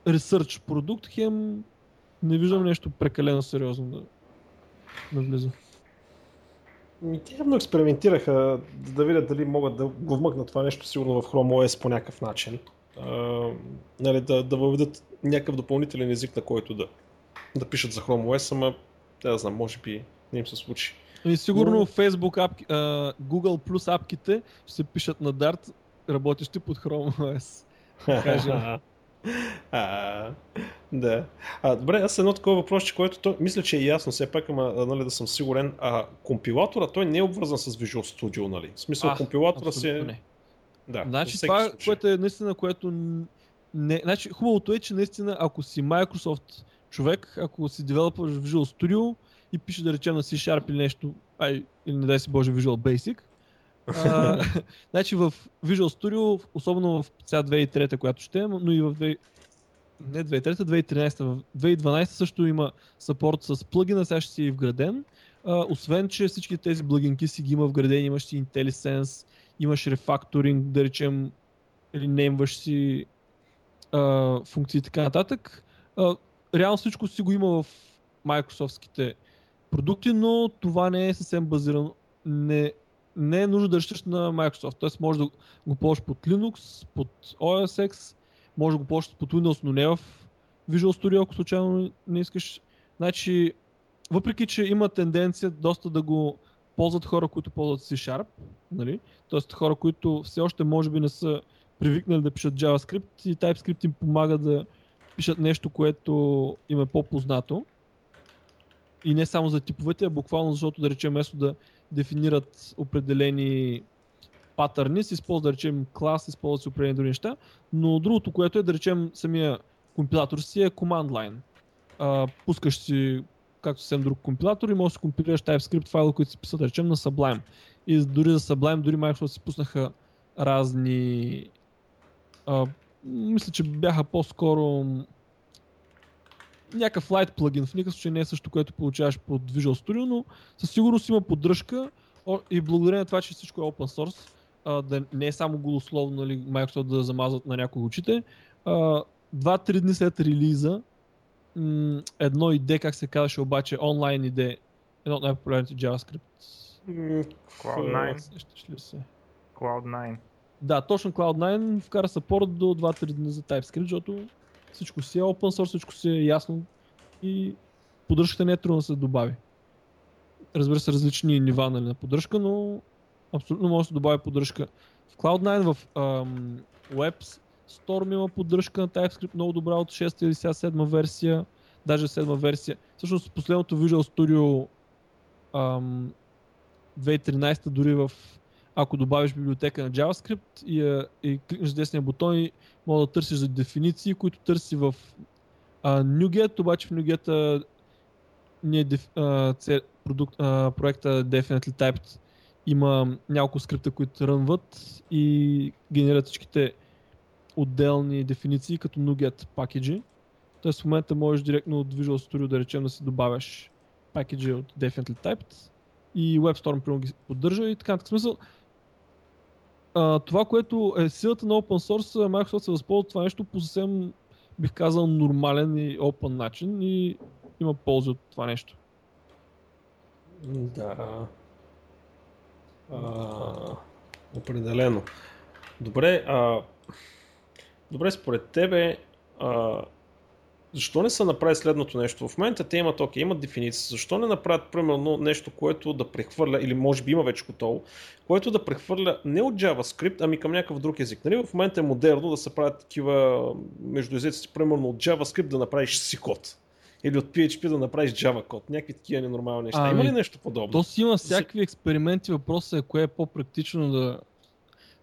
ресърч продукт, хем не виждам нещо прекалено сериозно да, да влиза. Ми, те явно експериментираха да видят дали могат да го вмъкнат това нещо сигурно в Chrome OS по някакъв начин. А, нали, да, да въведат някакъв допълнителен език, на който да, да пишат за Chrome OS, ама да, да знам, може би не им се случи. И сигурно Но- Facebook, апки, а, Google плюс апките ще се пишат на Dart, работещи под Chrome OS. а, да. А, добре, аз едно такова въпрос, което то, мисля, че е ясно, все пак, ама нали, да съм сигурен. А компилатора, той не е обвързан с Visual Studio, нали? В смисъл, А, компилатора си е... не. Да, Значи това, случай. което е наистина, което не... Значи хубавото е, че наистина, ако си Microsoft човек, ако си девелопър в Visual Studio и пише да речем на C-Sharp или нещо, ай, или не дай си Боже Visual Basic, значи в Visual Studio, особено в сега 2003, която ще е, но и в 2... не 2003, 2013, в 2012 също има сапорт с плагина, сега ще си е вграден. А, освен, че всички тези плагинки си ги има вградени, имаш си IntelliSense, имаш рефакторинг, да речем, или неймваш си а, функции и така нататък. А, реално всичко си го има в Microsoftските продукти, но това не е съвсем базирано. Не, не е нужно да разчиташ на Microsoft. Тоест може да го ползваш под Linux, под OS X, може да го ползваш под Windows, но не в Visual Studio, ако случайно не искаш. Значи, въпреки, че има тенденция доста да го ползват хора, които ползват C-Sharp, нали? Тоест хора, които все още може би не са привикнали да пишат JavaScript и TypeScript им помага да пишат нещо, което им е по-познато. И не само за типовете, а буквално защото да речем вместо да дефинират определени патърни, се използва да речем клас, използват се определени други неща, но другото, което е да речем самия компилатор си е command line. А, пускаш си както съвсем друг компилатор и можеш да компилираш TypeScript файла, които си писат, да речем, на Sublime. И дори за Sublime, дори Microsoft си пуснаха разни... А, мисля, че бяха по-скоро някакъв light плагин, в никакъв случай не е също, което получаваш под Visual Studio, но със сигурност има поддръжка и благодарение на това, че всичко е open source, а, да не е само голословно нали, Microsoft да замазват на някои очите, два-три дни след релиза м- едно иде, как се казваше обаче, онлайн иде, едно от най-популярните JavaScript. М, Cloud9. Сещаш ли се? Cloud9. Да, точно Cloud9 вкара сапорт до 2-3 дни за TypeScript, защото всичко си е open source, всичко си е ясно и поддръжката не е трудно да се добави. Разбира се, различни нива нали, на поддръжка, но абсолютно може да се добави поддръжка. В Cloud9, в ам, Web Storm има поддръжка на TypeScript много добра от 6 или сега 7 версия, даже 7 версия. Всъщност последното Visual Studio ам, 2013 дори в ако добавиш библиотека на JavaScript и, я- и кликнеш десния бутон и мога да търсиш за дефиниции, които търси в а, NuGet, обаче в NuGet а, не е деф, а, це, продукт, а, проекта Definitely Typed има няколко скрипта, които рънват и генерират всичките отделни дефиниции като NuGet пакеджи. Тоест в момента можеш директно от Visual Studio да речем да си добавяш пакеджи от Definitely Typed и WebStorm примерно ги поддържа и така. В смисъл, а, това, което е силата на open source, Microsoft се възползва това нещо по съвсем, бих казал, нормален и open начин и има полза от това нещо. Да. А, определено. Добре, а... Добре, според тебе, а... защо не са направи следното нещо? В момента те имат, окей, имат дефиниция. Защо не направят, примерно, нещо, което да прехвърля, или може би има вече готово, което да прехвърля не от JavaScript, ами към някакъв друг език. Нали? В момента е модерно да се правят такива между езиците, примерно от JavaScript да направиш си код. Или от PHP да направиш Java код. Някакви такива ненормални неща. Ами, Има ли нещо подобно? То си има всякакви експерименти. Въпросът е кое е по-практично да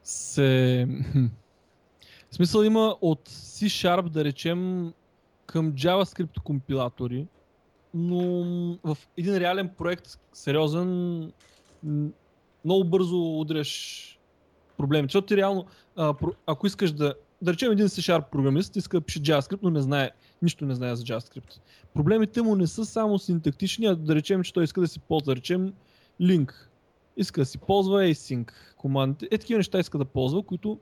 се... В смисъл има от C-Sharp, да речем, към JavaScript компилатори, но в един реален проект, сериозен, много бързо удряш проблеми. Защото ти реално, ако искаш да, да речем един C-Sharp програмист, иска да пише JavaScript, но не знае, нищо не знае за JavaScript. Проблемите му не са само синтактични, а да речем, че той иска да си ползва, да речем, link. Иска да си ползва async командите. Е, такива неща иска да ползва, които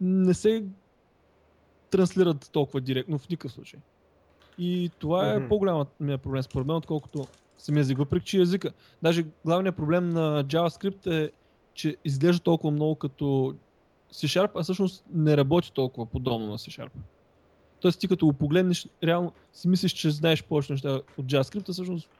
не се транслират толкова директно в никакъв случай. И това е Мгм. по-голямият ми проблем според мен, отколкото самия език. Въпреки, че езика. Даже главният проблем на JavaScript е, че изглежда толкова много като C-Sharp, а всъщност не работи толкова подобно на C-Sharp. Тоест ти като го погледнеш, реално си мислиш, че знаеш повече неща от JavaScript, а всъщност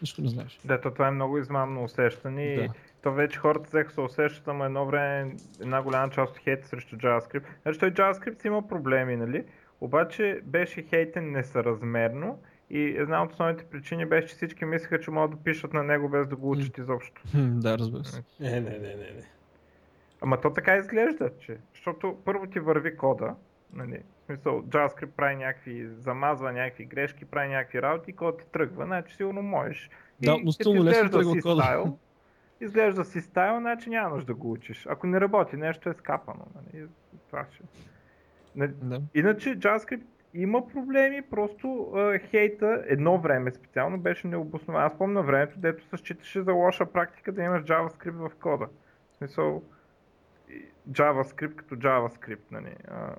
нищо не знаеш. Да, то това е много измамно усещане и Да. то вече хората взеха се усещат, ама едно време една голяма част от хейта срещу JavaScript. Значи той JavaScript си има проблеми, нали? Обаче беше хейтен несъразмерно и една от основните причини беше, че всички мислеха, че могат да пишат на него без да го учат изобщо. Да, разбира се. Не, не, не, не, не. Ама то така изглежда, че. Защото първо ти върви кода, нали? В смисъл, JavaScript прави някакви, замазва някакви грешки, прави някакви работи и кодът ти тръгва, значи сигурно можеш. Да, но силно лесно тръгва кода. Стайл, изглежда си стайл, значи няма нужда да го учиш. Ако не работи нещо е скапано. Нали? Това ще... Да. Иначе JavaScript има проблеми, просто а, хейта едно време специално беше необоснован. Аз помня времето, дето се считаше за лоша практика да имаш JavaScript в кода. В смисъл, JavaScript като JavaScript, нали. А,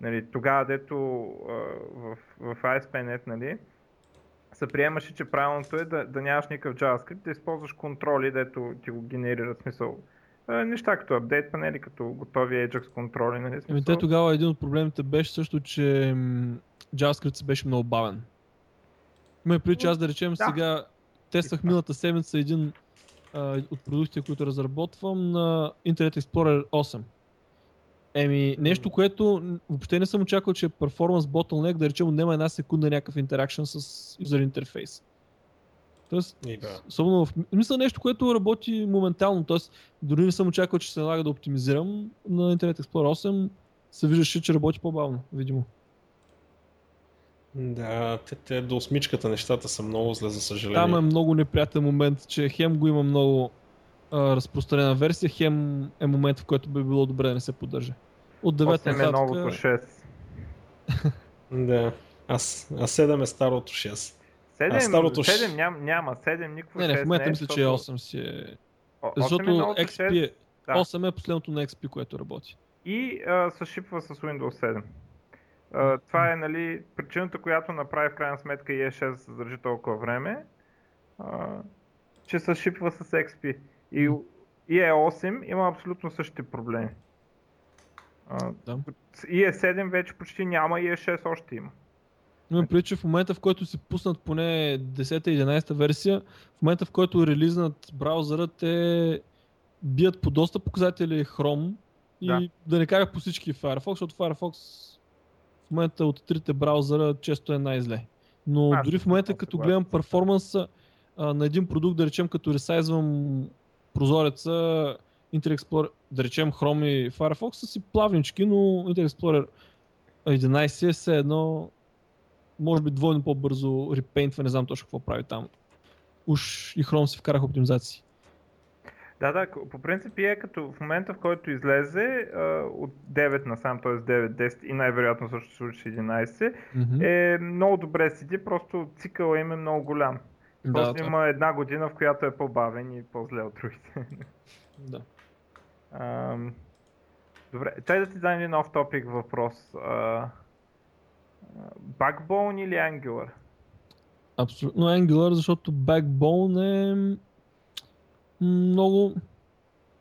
нали тогава, дето а, в, в ASP.NET, нали, се приемаше, че правилното е да, да нямаш никакъв JavaScript, да използваш контроли, дето ти го генерират, смисъл. А, Неща като апдейт панели, като готови Ajax контроли, нали? Еми, те тогава един от проблемите беше също, че JavaScript си беше много бавен. Има че аз да речем Да. сега тествах И миналата седмица един а, от продуктите, които разработвам на Internet Explorer 8. Еми, нещо, което въобще не съм очаквал, че е performance bottleneck, да речем, отнема една секунда някакъв интеракшн с user интерфейс. Тоест, да. особено в... Мисля нещо, което работи моментално, т.е. дори не съм очаквал, че се налага да оптимизирам на Internet Explorer 8, се виждаше, че работи по-бавно, видимо. Да, те, те до осмичката нещата са много зле, за съжаление. Там е много неприятен момент, че хем го има много а, разпространена версия, хем е момент, в който би било добре да не се поддържа. От 9 8 е нататък... новото 6. Да. Аз, а 7 е старото 6. 7, А старото 7 няма, няма, 7 никакво Не, не, 6 в момента не е, мисля, че 8 си е... Защото XP е... да. 8 е последното на XP, което работи. и а, се шипва с Windows 7. А, това е нали, причината, която направи в крайна сметка ES6 да се задържи толкова време, а, че се шипва с XP. И EE8 има абсолютно същите проблеми. А, Да. EE7 вече почти няма, EE6 още има. Имам предвид, че в момента, в който си пуснат поне 10-11 версия, в момента, в който релизнат браузъра, те бият по доста показатели Chrome и Да. да, не кажа по всички Firefox, защото Firefox в момента от трите браузъра често е най-зле. Но Аз дори в момента, като гледам перформанса а, на един продукт, да речем, като ресайзвам прозореца, Internet Explorer, да речем Chrome и Firefox са си плавнички, но Internet Explorer 11 е все едно може би двойно по-бързо репейнтва, не знам точно какво прави там. Уж и Chrome си вкарах оптимизации. Да, да, по принцип е като в момента, в който излезе от 9 насам, т.е. 9, 10 и най-вероятно също се случи 11, Мгм. е много добре седи, просто цикъла им е много голям. да, Просто това- има една година, в която е по-бавен и по-зле от другите. да. Ам, Добре, чай да ти дам един off topic въпрос. А, Backbone или Angular? Абсолютно Angular, защото Backbone е много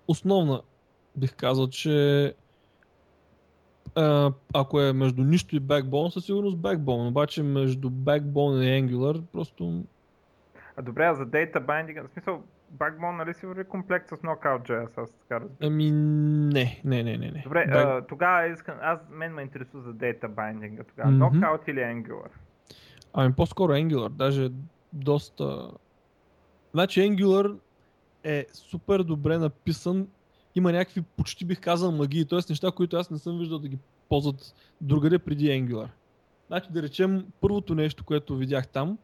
основна. Бих казал, че ако е между нищо и Backbone, със сигурност Backbone, обаче между Backbone и Angular просто... А добре, а за Data Binding, в смисъл, Backbone нали си върви комплект с Knockout.js, аз така разбирам. Ами не, не, не, не. не. Добре, Back... а, тогава искам, аз мен ме интересува за Data Binding, тогава Мгм. Knockout или Angular? Ами по-скоро Angular, даже доста... Значи Angular е супер добре написан, има някакви почти бих казал магии, т.е. неща, които аз не съм виждал да ги ползват другаде преди Angular. Значи да речем, първото нещо, което видях там,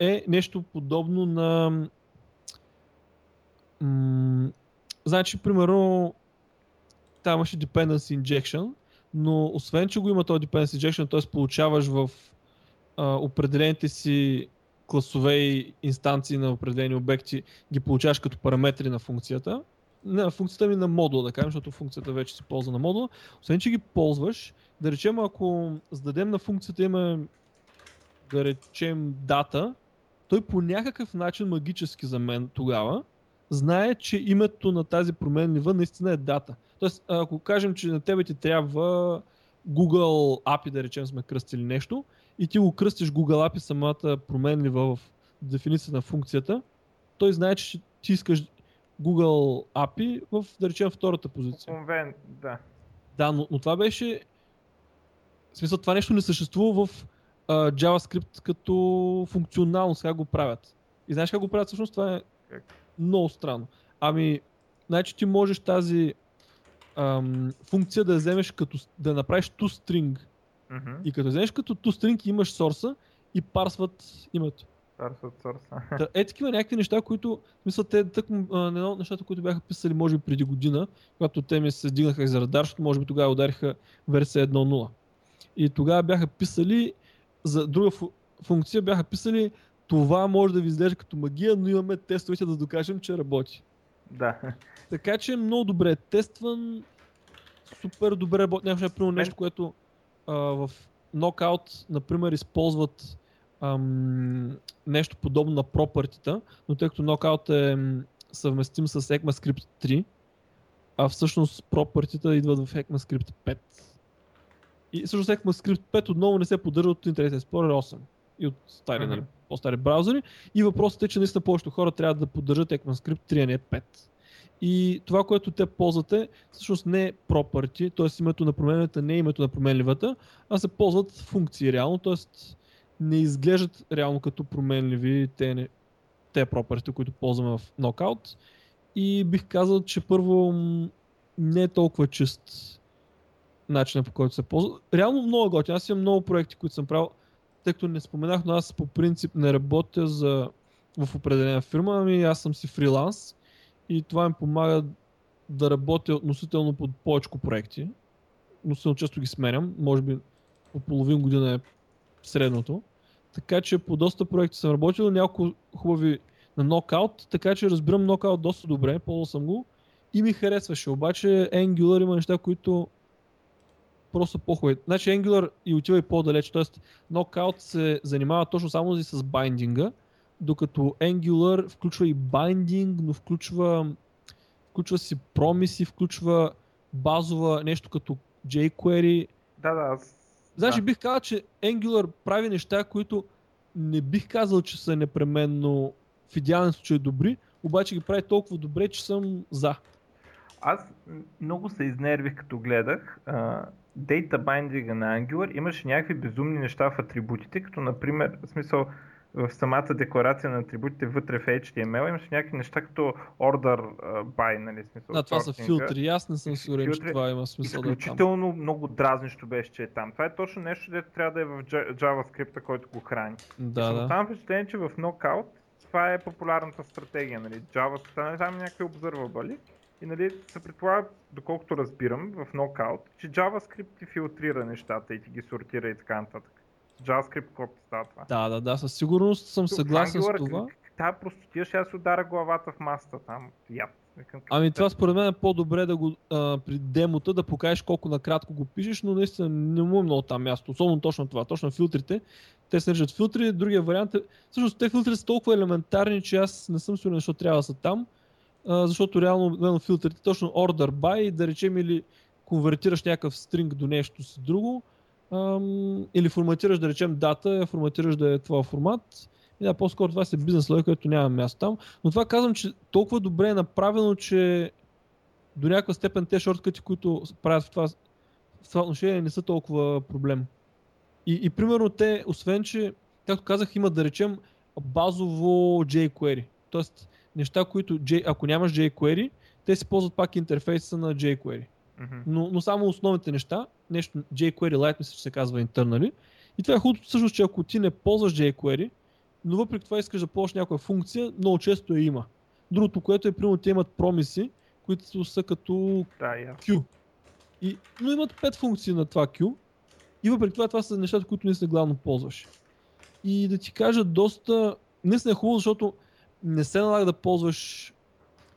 е нещо подобно на... М- значи, примерно, там имаше dependency injection, но освен, че го има този dependency injection, т.е. получаваш в а, определените си класове и инстанции на определени обекти, ги получаваш като параметри на функцията, на функцията ми на модула, да кажем, защото функцията вече се ползва на модула. Освен, че ги ползваш, да речем, ако зададем на функцията има, да речем, дата, той по някакъв начин магически за мен тогава знае, че името на тази променлива наистина е дата. Тоест, ако кажем, че на тебе ти трябва Google API, да речем сме кръстили нещо, и ти го кръстиш Google API самата променлива в дефиницията на функцията, той знае, че ти искаш Google API в, да речем, втората позиция. Конвен, да. Да, но, но това беше... В смисъл, това нещо не съществува в а, JavaScript като функционалност, как го правят. И знаеш как го правят всъщност? Това е много странно. Ами, значи ти можеш тази ам, функция да я вземеш като, да направиш toString. Мгм. И като вземеш като toString имаш сорса и парсват името. От source. Та, е такива някакви неща, които, смисъл, те тък, едно от нещата, които бяха писали, може би преди година, когато те ми се дигнаха за радар, защото може би тогава удариха версия 1.0. И тогава бяха писали, за друга фу- функция бяха писали, това може да ви изглежда като магия, но имаме тестовете да докажем, че работи. да. Така че е много добре е тестван, супер добре работи. Нямаше, например, нещо, което а, в Knockout, например, използват ам, нещо подобно на property но тъй като Knockout е съвместим с ECMAScript 3, а всъщност property идват в ECMAScript 5. И всъщност ECMAScript 5 отново не се поддържа от Internet Explorer 8 и от стари, Мгм. нали, по-стари браузъри. И въпросът е, че наистина повечето хора трябва да поддържат ECMAScript 3, а не 5. И това, което те ползват е всъщност не property, т.е. името на променливата не е името на променливата, а се ползват функции реално, т.е. не изглеждат реално като променливи те, не, те property, които ползваме в Knockout. И бих казал, че първо не е толкова чист начинът по който се ползва. Реално много готин. Аз имам много проекти, които съм правил, тъй като не споменах, но аз по принцип не работя за, в определена фирма, ами аз съм си фриланс и това ми помага да работя относително под повече проекти. Относително често ги сменям, може би по половин година е средното. Така че по доста проекти съм работил, няколко хубави на нокаут, така че разбирам нокаут доста добре, ползвал съм го и ми харесваше. Обаче Angular има неща, които просто по-хубави. Значи Angular и отива и по-далеч, т.е. Knockout се занимава точно само с байдинга, докато Angular включва и байдинг, но включва, включва си промиси, включва базова нещо като jQuery. Да, да. Значи да. бих казал, че Angular прави неща, които не бих казал, че са непременно в идеален случай добри, обаче ги прави толкова добре, че съм за. Аз много се изнервих като гледах а, Data Binding на Angular. Имаше някакви безумни неща в атрибутите, като например, в смисъл в самата декларация на атрибутите вътре в HTML имаше някакви неща като order by, нали, смисъл. Да, това са филтри. Аз не съм сигурен, че това има смисъл да е там. Изключително много дразнищо беше, че е там. Това е точно нещо, дето трябва да е в JavaScript, който го храни. Да, да. Оставам впечатление, че в Knockout това е популярната стратегия, нали? JavaScript, там някакви observable и нали, се предполага, доколкото разбирам, в Knockout, че JavaScript ти филтрира нещата и ти ги сортира и така нататък. JavaScript код става това. Да, да, да, със сигурност съм Тук съгласен с Angular, това. к- Тая простотия ще аз удара главата в масата там. Викам, Ами това според мен е по-добре да го а, при демота да покажеш колко накратко го пишеш, но наистина не му е много там място. Особено точно това, точно филтрите. Те се наричат филтри, другия вариант е... Всъщност те филтри са толкова елементарни, че аз не съм сигурен защо трябва да са там. Защото реално обикновено филтрите, точно order by, да речем или конвертираш някакъв стринг до нещо си друго, ам, или форматираш да речем дата, форматираш да е твоя формат. И да, по-скоро това си бизнес логика, който няма място там. Но това казвам, че толкова добре е направено, че до някаква степен те шорткати, които правят в това, в това отношение, не са толкова проблем. И, и примерно те, освен че, както казах, имат да речем базово jQuery. Тоест, неща, които, J, ако нямаш jQuery, те си ползват пак интерфейса на jQuery. Мгм. Но, но само основните неща, нещо jQuery Lite мисля, че се казва internally. И това е хубавото всъщност, че ако ти не ползваш jQuery, но въпреки това искаш да ползваш някаква функция, много често я има. Другото, което е, примерно, те имат промиси, които са като Да, ясно. Q. И, но имат 5 функции на това Q. И въпреки това, това са нещата, които наистина главно ползваш. И да ти кажа, доста... Наистина е хубаво, защото не се налага да ползваш...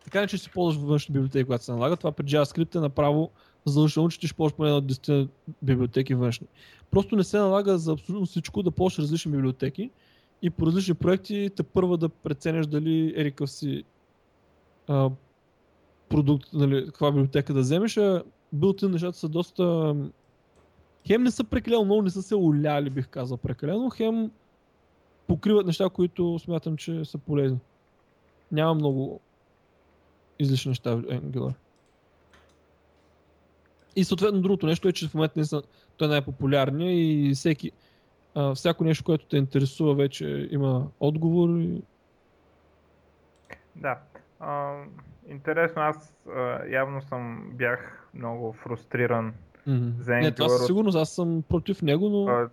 Така не, че си ползваш външни библиотеки, когато се налага. Това при JavaScript е направо задължително, че ти ще ползваш поне една от 10 библиотеки външни. Просто не се налага за абсолютно всичко да ползваш различни библиотеки и по различни проекти те първа да преценяш дали ерикъв си а, продукт, нали, каква библиотека да вземеш, а билтин нещата са доста... Хем не са прекалено много, не са се уляли, бих казал прекалено, хем покриват неща, които смятам, че са полезни. Няма много излишни неща в Angular. И съответно другото нещо е, че в момента не са, той е най-популярният и всеки, а, всяко нещо, което те интересува, вече има отговор. И... Да. А, интересно, аз а, явно съм бях много фрустриран. Мгм. За Не, това Angular със сигурност, аз съм против него, но... А,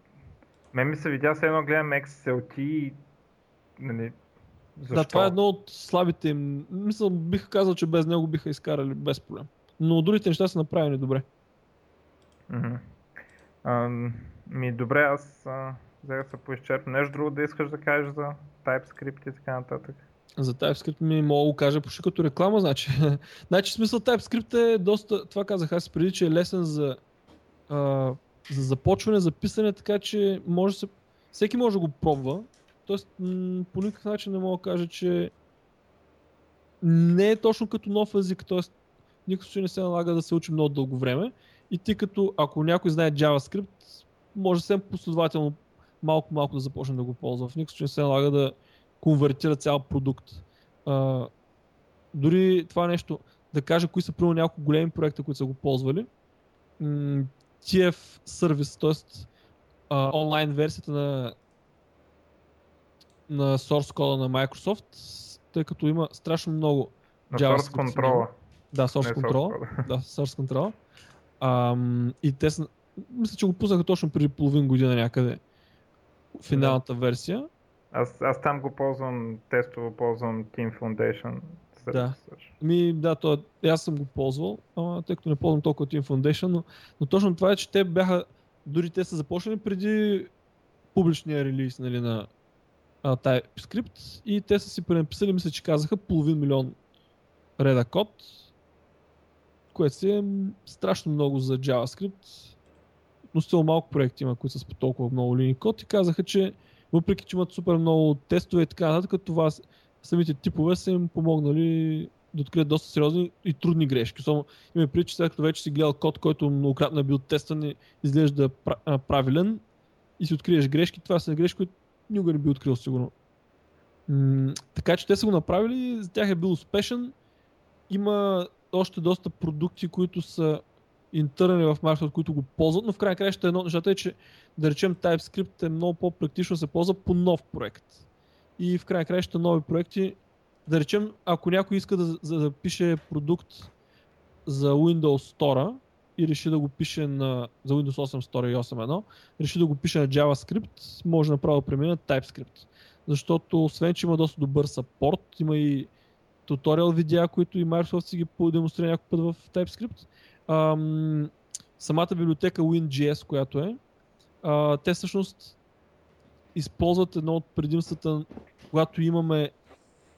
мен ми се видя, все едно гледам XLT и нали, защо? Да, това е едно от слабите им. Мисля, бих казал, че без него биха изкарали без проблем. Но другите неща са направени добре. Мгм. А, ми добре, аз а, да се поизчерпя. Нещо друго да искаш да кажеш за TypeScript и така нататък? За TypeScript ми мога да кажа почти като реклама, значи. значи смисъл TypeScript е доста, това казах аз преди, че е лесен за, а, за започване, за писане, така че може се, всеки може да го пробва. Тоест по никакъв начин не мога да кажа, че не е точно като нов език, т.е. никакъв случай не се налага да се учи много дълго време. И ти като, ако някой знае JavaScript, може съвсем последователно малко-малко да започне да го ползва. В никакъв случай не се налага да конвертира цял продукт. А, дори това нещо, да кажа кои са примерно няколко големи проекта, които са го ползвали. TF сервис, т.е. онлайн версията на на source кода на Microsoft, тъй като има страшно много На JavaScript Source. Control. да, source control. Да, Source Control. Ам, и те са, мисля, че го пуснаха точно преди половин година някъде. Финалната версия. Аз, аз там го ползвам, тестово ползвам Team Foundation. Да. Ми, да, то, е- аз съм го ползвал, ама, тъй като не ползвам толкова Team Foundation, но, но точно това е, че те бяха, дори те са започнали преди публичния релиз нали, на а, TypeScript и те са си пренаписали, мисля, че казаха половин милион реда код, което си е страшно много за JavaScript, но стил малко проекти има, които са с по толкова много линии код и казаха, че въпреки, че имат супер много тестове и така нататък, това самите типове са им помогнали да открият доста сериозни и трудни грешки. Особено има преди, че след като вече си гледал код, който многократно е бил тестван и изглежда правилен и си откриеш грешки, това са грешки, които никога не би открил сигурно. М- така че те са го направили, за тях е бил успешен. Има още доста продукти, които са интерни в Microsoft, които го ползват, но в крайна краща едно от нещата е, че да речем TypeScript е много по-практично да се ползва по нов проект. И в крайна краща нови проекти, да речем, ако някой иска да, за да пише продукт за Windows Store и реши да го пише на, за Windows 8 Store и 8.1, реши да го пише на JavaScript, може направо да премине на TypeScript. Защото освен, че има доста добър саппорт, има и туториал видеа, които и Microsoft си ги демонстрира някой път в TypeScript. Ам, самата библиотека WinJS, която е, а, те всъщност използват едно от предимствата, когато имаме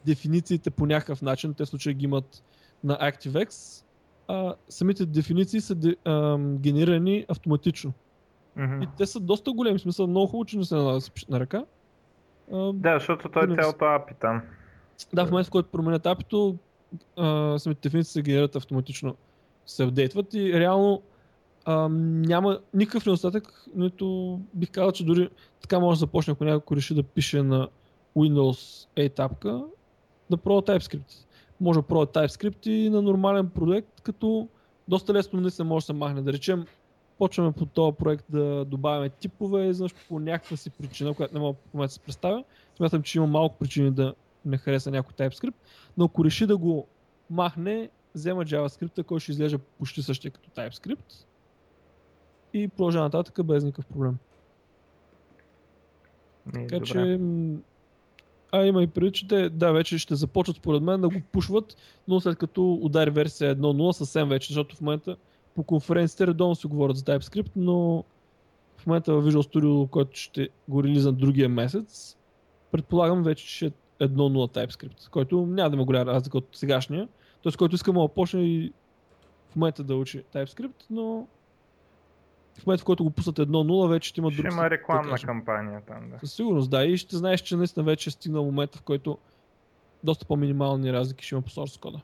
дефинициите по някакъв начин, те в случай ги имат на ActiveX, а, самите дефиниции са де, ам, генерирани автоматично. Мгм. И те са доста големи, смисъл много хубаво, че не се налага да се пишат на ръка. А, Да, защото той е цялото API там. да, в момента, в който променят апито, а, самите дефиниции се генерират автоматично се апдейтват и реално а, няма никакъв недостатък, нито бих казал, че дори така може да започне, ако някой реши да пише на Windows 8 апка, да пробва TypeScript. Може да пробва TypeScript и на нормален проект, като доста лесно не се може да се махне. Да речем, почваме по този проект да добавяме типове, изведнъж по някаква си причина, която не мога в момента да се представя. Смятам, че има малко причини да не хареса някой TypeScript, но ако реши да го махне, взема JavaScript, който ще изглежда почти същия като TypeScript и продължава нататък без никакъв проблем. Не, Така добре. че, а има и преди, че те, да, вече ще започват според мен да го пушват, но след като удари версия 1.0 съвсем вече, защото в момента по конференциите редовно се говорят за TypeScript, но в момента в Visual Studio, който ще го релизнат другия месец, предполагам вече, че ще е 1.0 TypeScript, който няма да има голяма разлика от сегашния. Т.е. който иска да почне и в момента да учи TypeScript, но в момента в който го пуснат 1.0 вече ще има Ще друг има да рекламна кажем. кампания там, да. Със сигурност, да. И ще знаеш, че наистина вече е стигнал момента, в който доста по-минимални разлики ще има по source кода.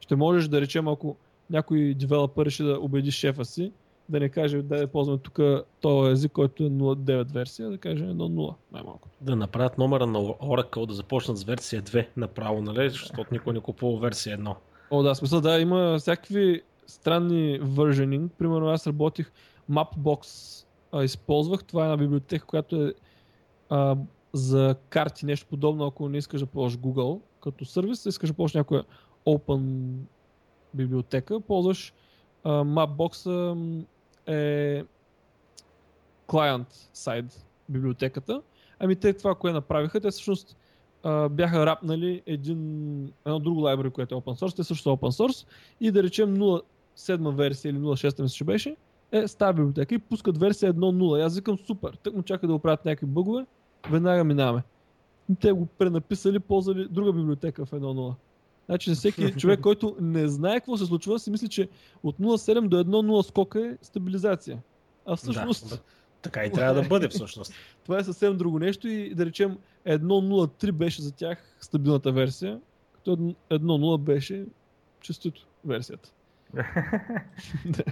Ще можеш да речем, ако някой девелопър реши да убеди шефа си, да не каже да ползваме тук този език, който е 0.9 версия, да каже 1.0 най-малко. Да направят номера на Oracle, да започнат с версия 2 направо, нали? Защото никой не купува версия 1. О, да, смисъл, да, има всякакви странни versioning. Примерно аз работих Mapbox, а, използвах. Това е една библиотека, която е а, за карти, нещо подобно, ако не искаш да ползваш Google като сервис, искаш да ползваш някоя open библиотека, ползваш а, Mapbox е client side библиотеката. Ами те това, което направиха, те всъщност а, бяха рапнали един, едно друго library, което е open source, те също са open source и да речем 0.7 версия или 0.6 мисля, че беше, е стара библиотека и пускат версия 1.0. И аз викам супер, тък му чака да оправят някакви бъгове, веднага минаваме. И те го пренаписали, ползвали друга библиотека в 1.0. Значи всеки човек, който не знае какво се случва, си мисли, че от 0.7 до 1.0 скока е стабилизация. А всъщност Да, така и трябва да бъде всъщност. това е съвсем друго нещо и да речем 1.03 беше за тях стабилната версия, като 1.0 беше честито версията. Да.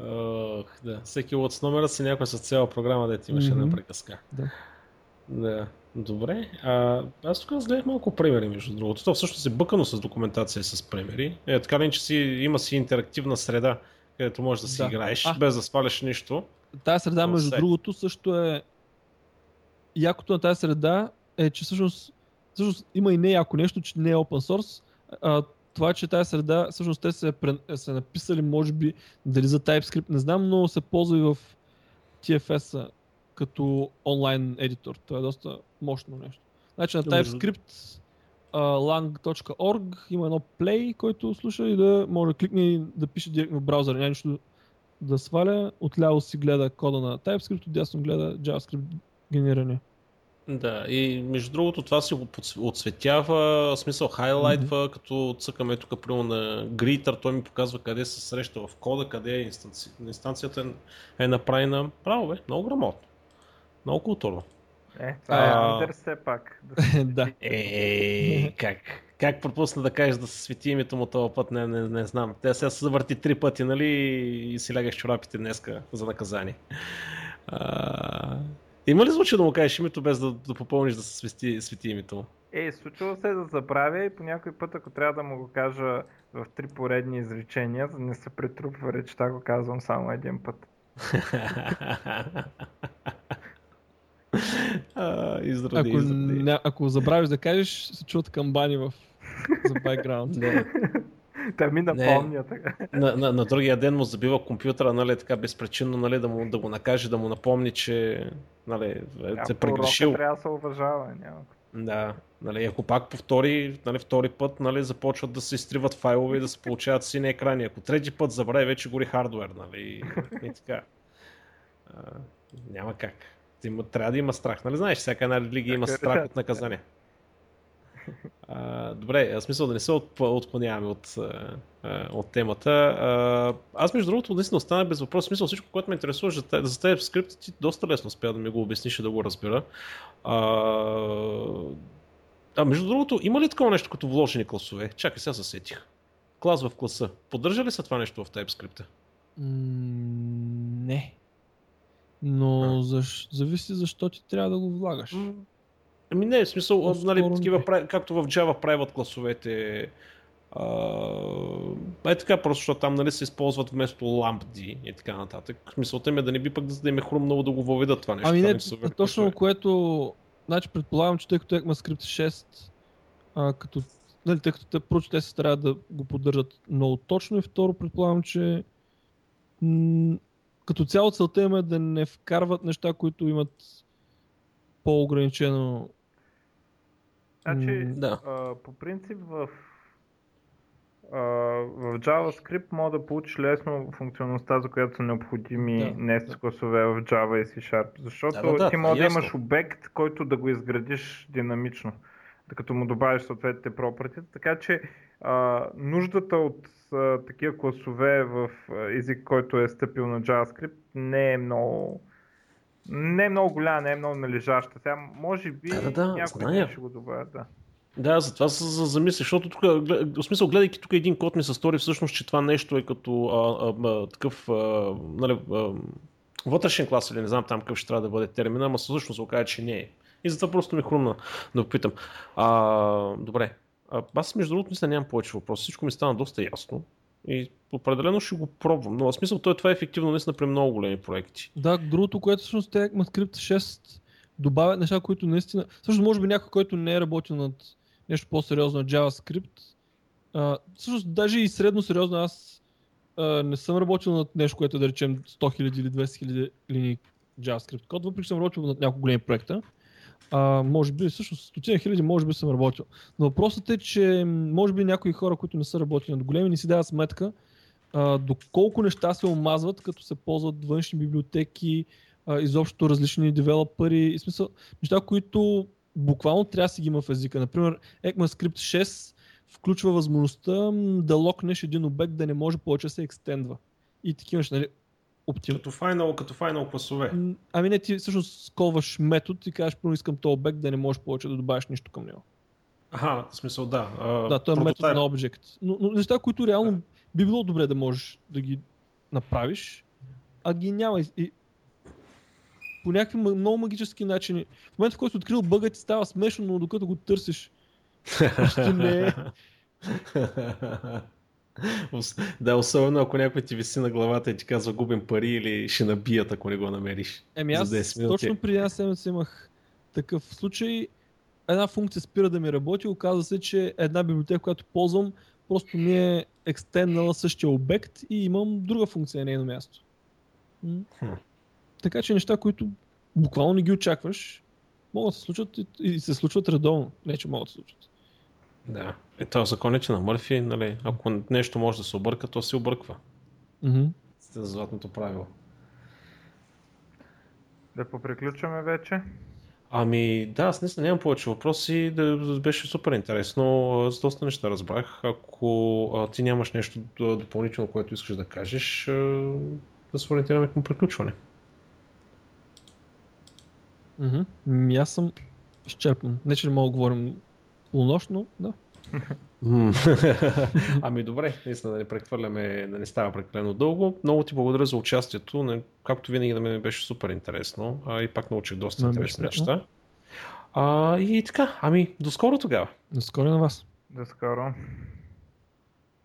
Ох, да. Всеки лот с номера си някой с цяла програма, да ти имаше Мгм. една приказка. Да. Да. Добре. А, аз тук разгледах малко примери, между другото. То всъщност е бъкано с документация с примери. Е, така ли, че си, има си интерактивна среда, където можеш да си Да. играеш, А. без да сваляш нищо. Тая среда, между Offset. другото, също е... Якото на тази среда е, че всъщност, всъщност има и не яко нещо, че не е open source. А, това, че тази среда, всъщност те са, пре- са написали, може би, дали за TypeScript, не знам, но се ползва и в TFS като онлайн едитор. Това е доста мощно нещо. Значи на TypeScript а, lang.org има едно play, който слуша и да може да кликне и да пише директно в браузъра. Няма нищо да сваля. Отляво си гледа кода на TypeScript, отдясно гледа JavaScript генериране. Да, и между другото това си го в смисъл хайлайтва, като цъкаме тук примерно на Greeter, той ми показва къде се среща в кода, къде е инстанци... инстанцията е, е направена. Право бе, много грамотно. Много културно. Е, това е А. Андер все пак. Да. Е, как? Как пропусна да кажеш да се свети името му този път, не, не, не знам. Тя сега се завърти три пъти, нали, и си лягаш чорапите днеска за наказание. А, има ли случай да му кажеш името без да, да попълниш да се свети, свети името му? Е, случва се да забравя и по някой път, ако трябва да му го кажа в три поредни изречения, за да не се претрупва речта, го казвам само един път. а, изради, Ако, изради. ня, ако забравиш да кажеш, се чуват камбани в, за бекграунд. Не, Те ми напомня така. на, на, на, другия ден му забива компютъра, нали, така безпричинно, нали, да, му, да го накаже, да му напомни, че нали, е, Тя се урока прегрешил. трябва да се уважава. Няма. Да, нали, ако пак повтори, нали, втори път, нали, започват да се изтриват файлове и да се получават сини екрани. Ако трети път забрави, вече гори хардвер, нали, и така. А, няма как. Има, трябва да има страх. Нали знаеш, всяка една религия има е, страх от наказание. А, добре, аз смисъл да не се отклоняваме от, от темата. А, аз между другото наистина останах без въпрос. В смисъл всичко, което ме интересува за, те- за тези скрипти, ти доста лесно успя да ми го обясниш и да го разбера. А, а между другото, има ли такова нещо като вложени класове? Чакай, сега се сетих. клас в класа. Поддържа ли се това нещо в TypeScript? Не. Но А. защ... зависи защо ти трябва да го влагаш. Ами не, в смисъл, По-скоро нали, не. такива, прави- както в Java правят класовете. А, е така, просто защото там нали, се използват вместо лампди и така нататък. Смисълта ми е да не би пък да, да им е хрумнало да го въведат това нещо. Ами не, супер точно класове. което... Значи предполагам, че тъй като ECMAScript 6, а, като, нали, тъй като те, първо, че те се стараят да го поддържат много точно и второ предполагам, че м- като цяло целта им е да не вкарват неща, които имат по-ограничено Значи, да. а, по принцип в, а, в JavaScript може да получиш лесно функционалността, за която са необходими Да, nested класове в Java и C Sharp. Защото Да, да, да, ти може да имаш обект, който да го изградиш динамично, като му добавиш съответните property. Така че а, нуждата от а, такива класове в език, който е стъпил на JavaScript, не е много не е много голяма, не е много належаща. Сега, може би, Да, да, да, някой ще го добавят, да. Да, затова се за- замисля, защото тук, в смисъл, гледайки тук един код ми се стори всъщност, че това нещо е като а, а, а, такъв а, нали, а, вътрешен клас или не знам там какъв ще трябва да бъде термина, ама всъщност се оказа, че не е. И затова просто ми хрумна да попитам. А, добре, аз между другото наистина нямам повече въпроси, всичко ми стана доста ясно и определено ще го пробвам, но в смисъл той това е ефективно наистина при много големи проекти. Да, другото, което всъщност те ECMAScript 6 добавят неща, които наистина... Всъщност може би някой, който не е работил над нещо по-сериозно на JavaScript, а, всъщност даже и средно сериозно аз а, не съм работил над нещо, което да речем 100 000 или 200 000 линии JavaScript код, въпреки че съм работил над няколко големи проекта. А, може би, всъщност, стотина хиляди, може би съм работил. Но въпросът е, че може би някои хора, които не са работили над големи, не си дават сметка а, доколко неща се омазват, като се ползват външни библиотеки, а, изобщо различни девелопери, и смисъл, неща, които буквално трябва да си ги има в езика. Например, ECMAScript 6 включва възможността да локнеш един обект да не може повече да се екстендва. И такива неща, нали, оптим... Като файнал, като файнал класове. Ами не, ти всъщност сколваш метод и кажеш, първо искам този обект да не можеш повече да добавиш нищо към него. Аха, в смисъл да. А, Да, той е метод на Object. Но, но неща, които реално би било добре да можеш да ги направиш, а ги няма. И, по някакви много магически начини. В момента, в който си открил бъга, ти става смешно, но докато го търсиш, ще не е. Да, особено ако някой ти виси на главата и ти казва губим пари или ще набият, ако не го намериш. Еми аз За 10 минути. точно преди една седмица имах такъв случай. Една функция спира да ми работи. Оказва се, че една библиотека, която ползвам, просто ми е екстенднала същия обект и имам друга функция на нейно място. Хм. Така че неща, които буквално не ги очакваш, могат да се случат и, и се случват редовно. Не, че могат да се случат. Да. Е, това законите на Мърфи, нали, ако нещо може да се обърка, то се обърква. Сте за златното правило. Да поприключваме вече. Ами да, аз наистина нямам повече въпроси, да, беше супер интересно, с доста неща разбрах. Ако а, ти нямаш нещо допълнително, което искаш да кажеш, а, да се ориентираме към приключване. Ми аз съм изчерпан. Не, че не мога да говорим полунощно, да. Ами добре, наистина да не прехвърляме, да не става прекалено дълго. Много ти благодаря за участието. Както винаги на мен ми беше супер интересно. А, и пак научих доста интересни неща. А, и така, ами до скоро тогава. До скоро на вас. До скоро.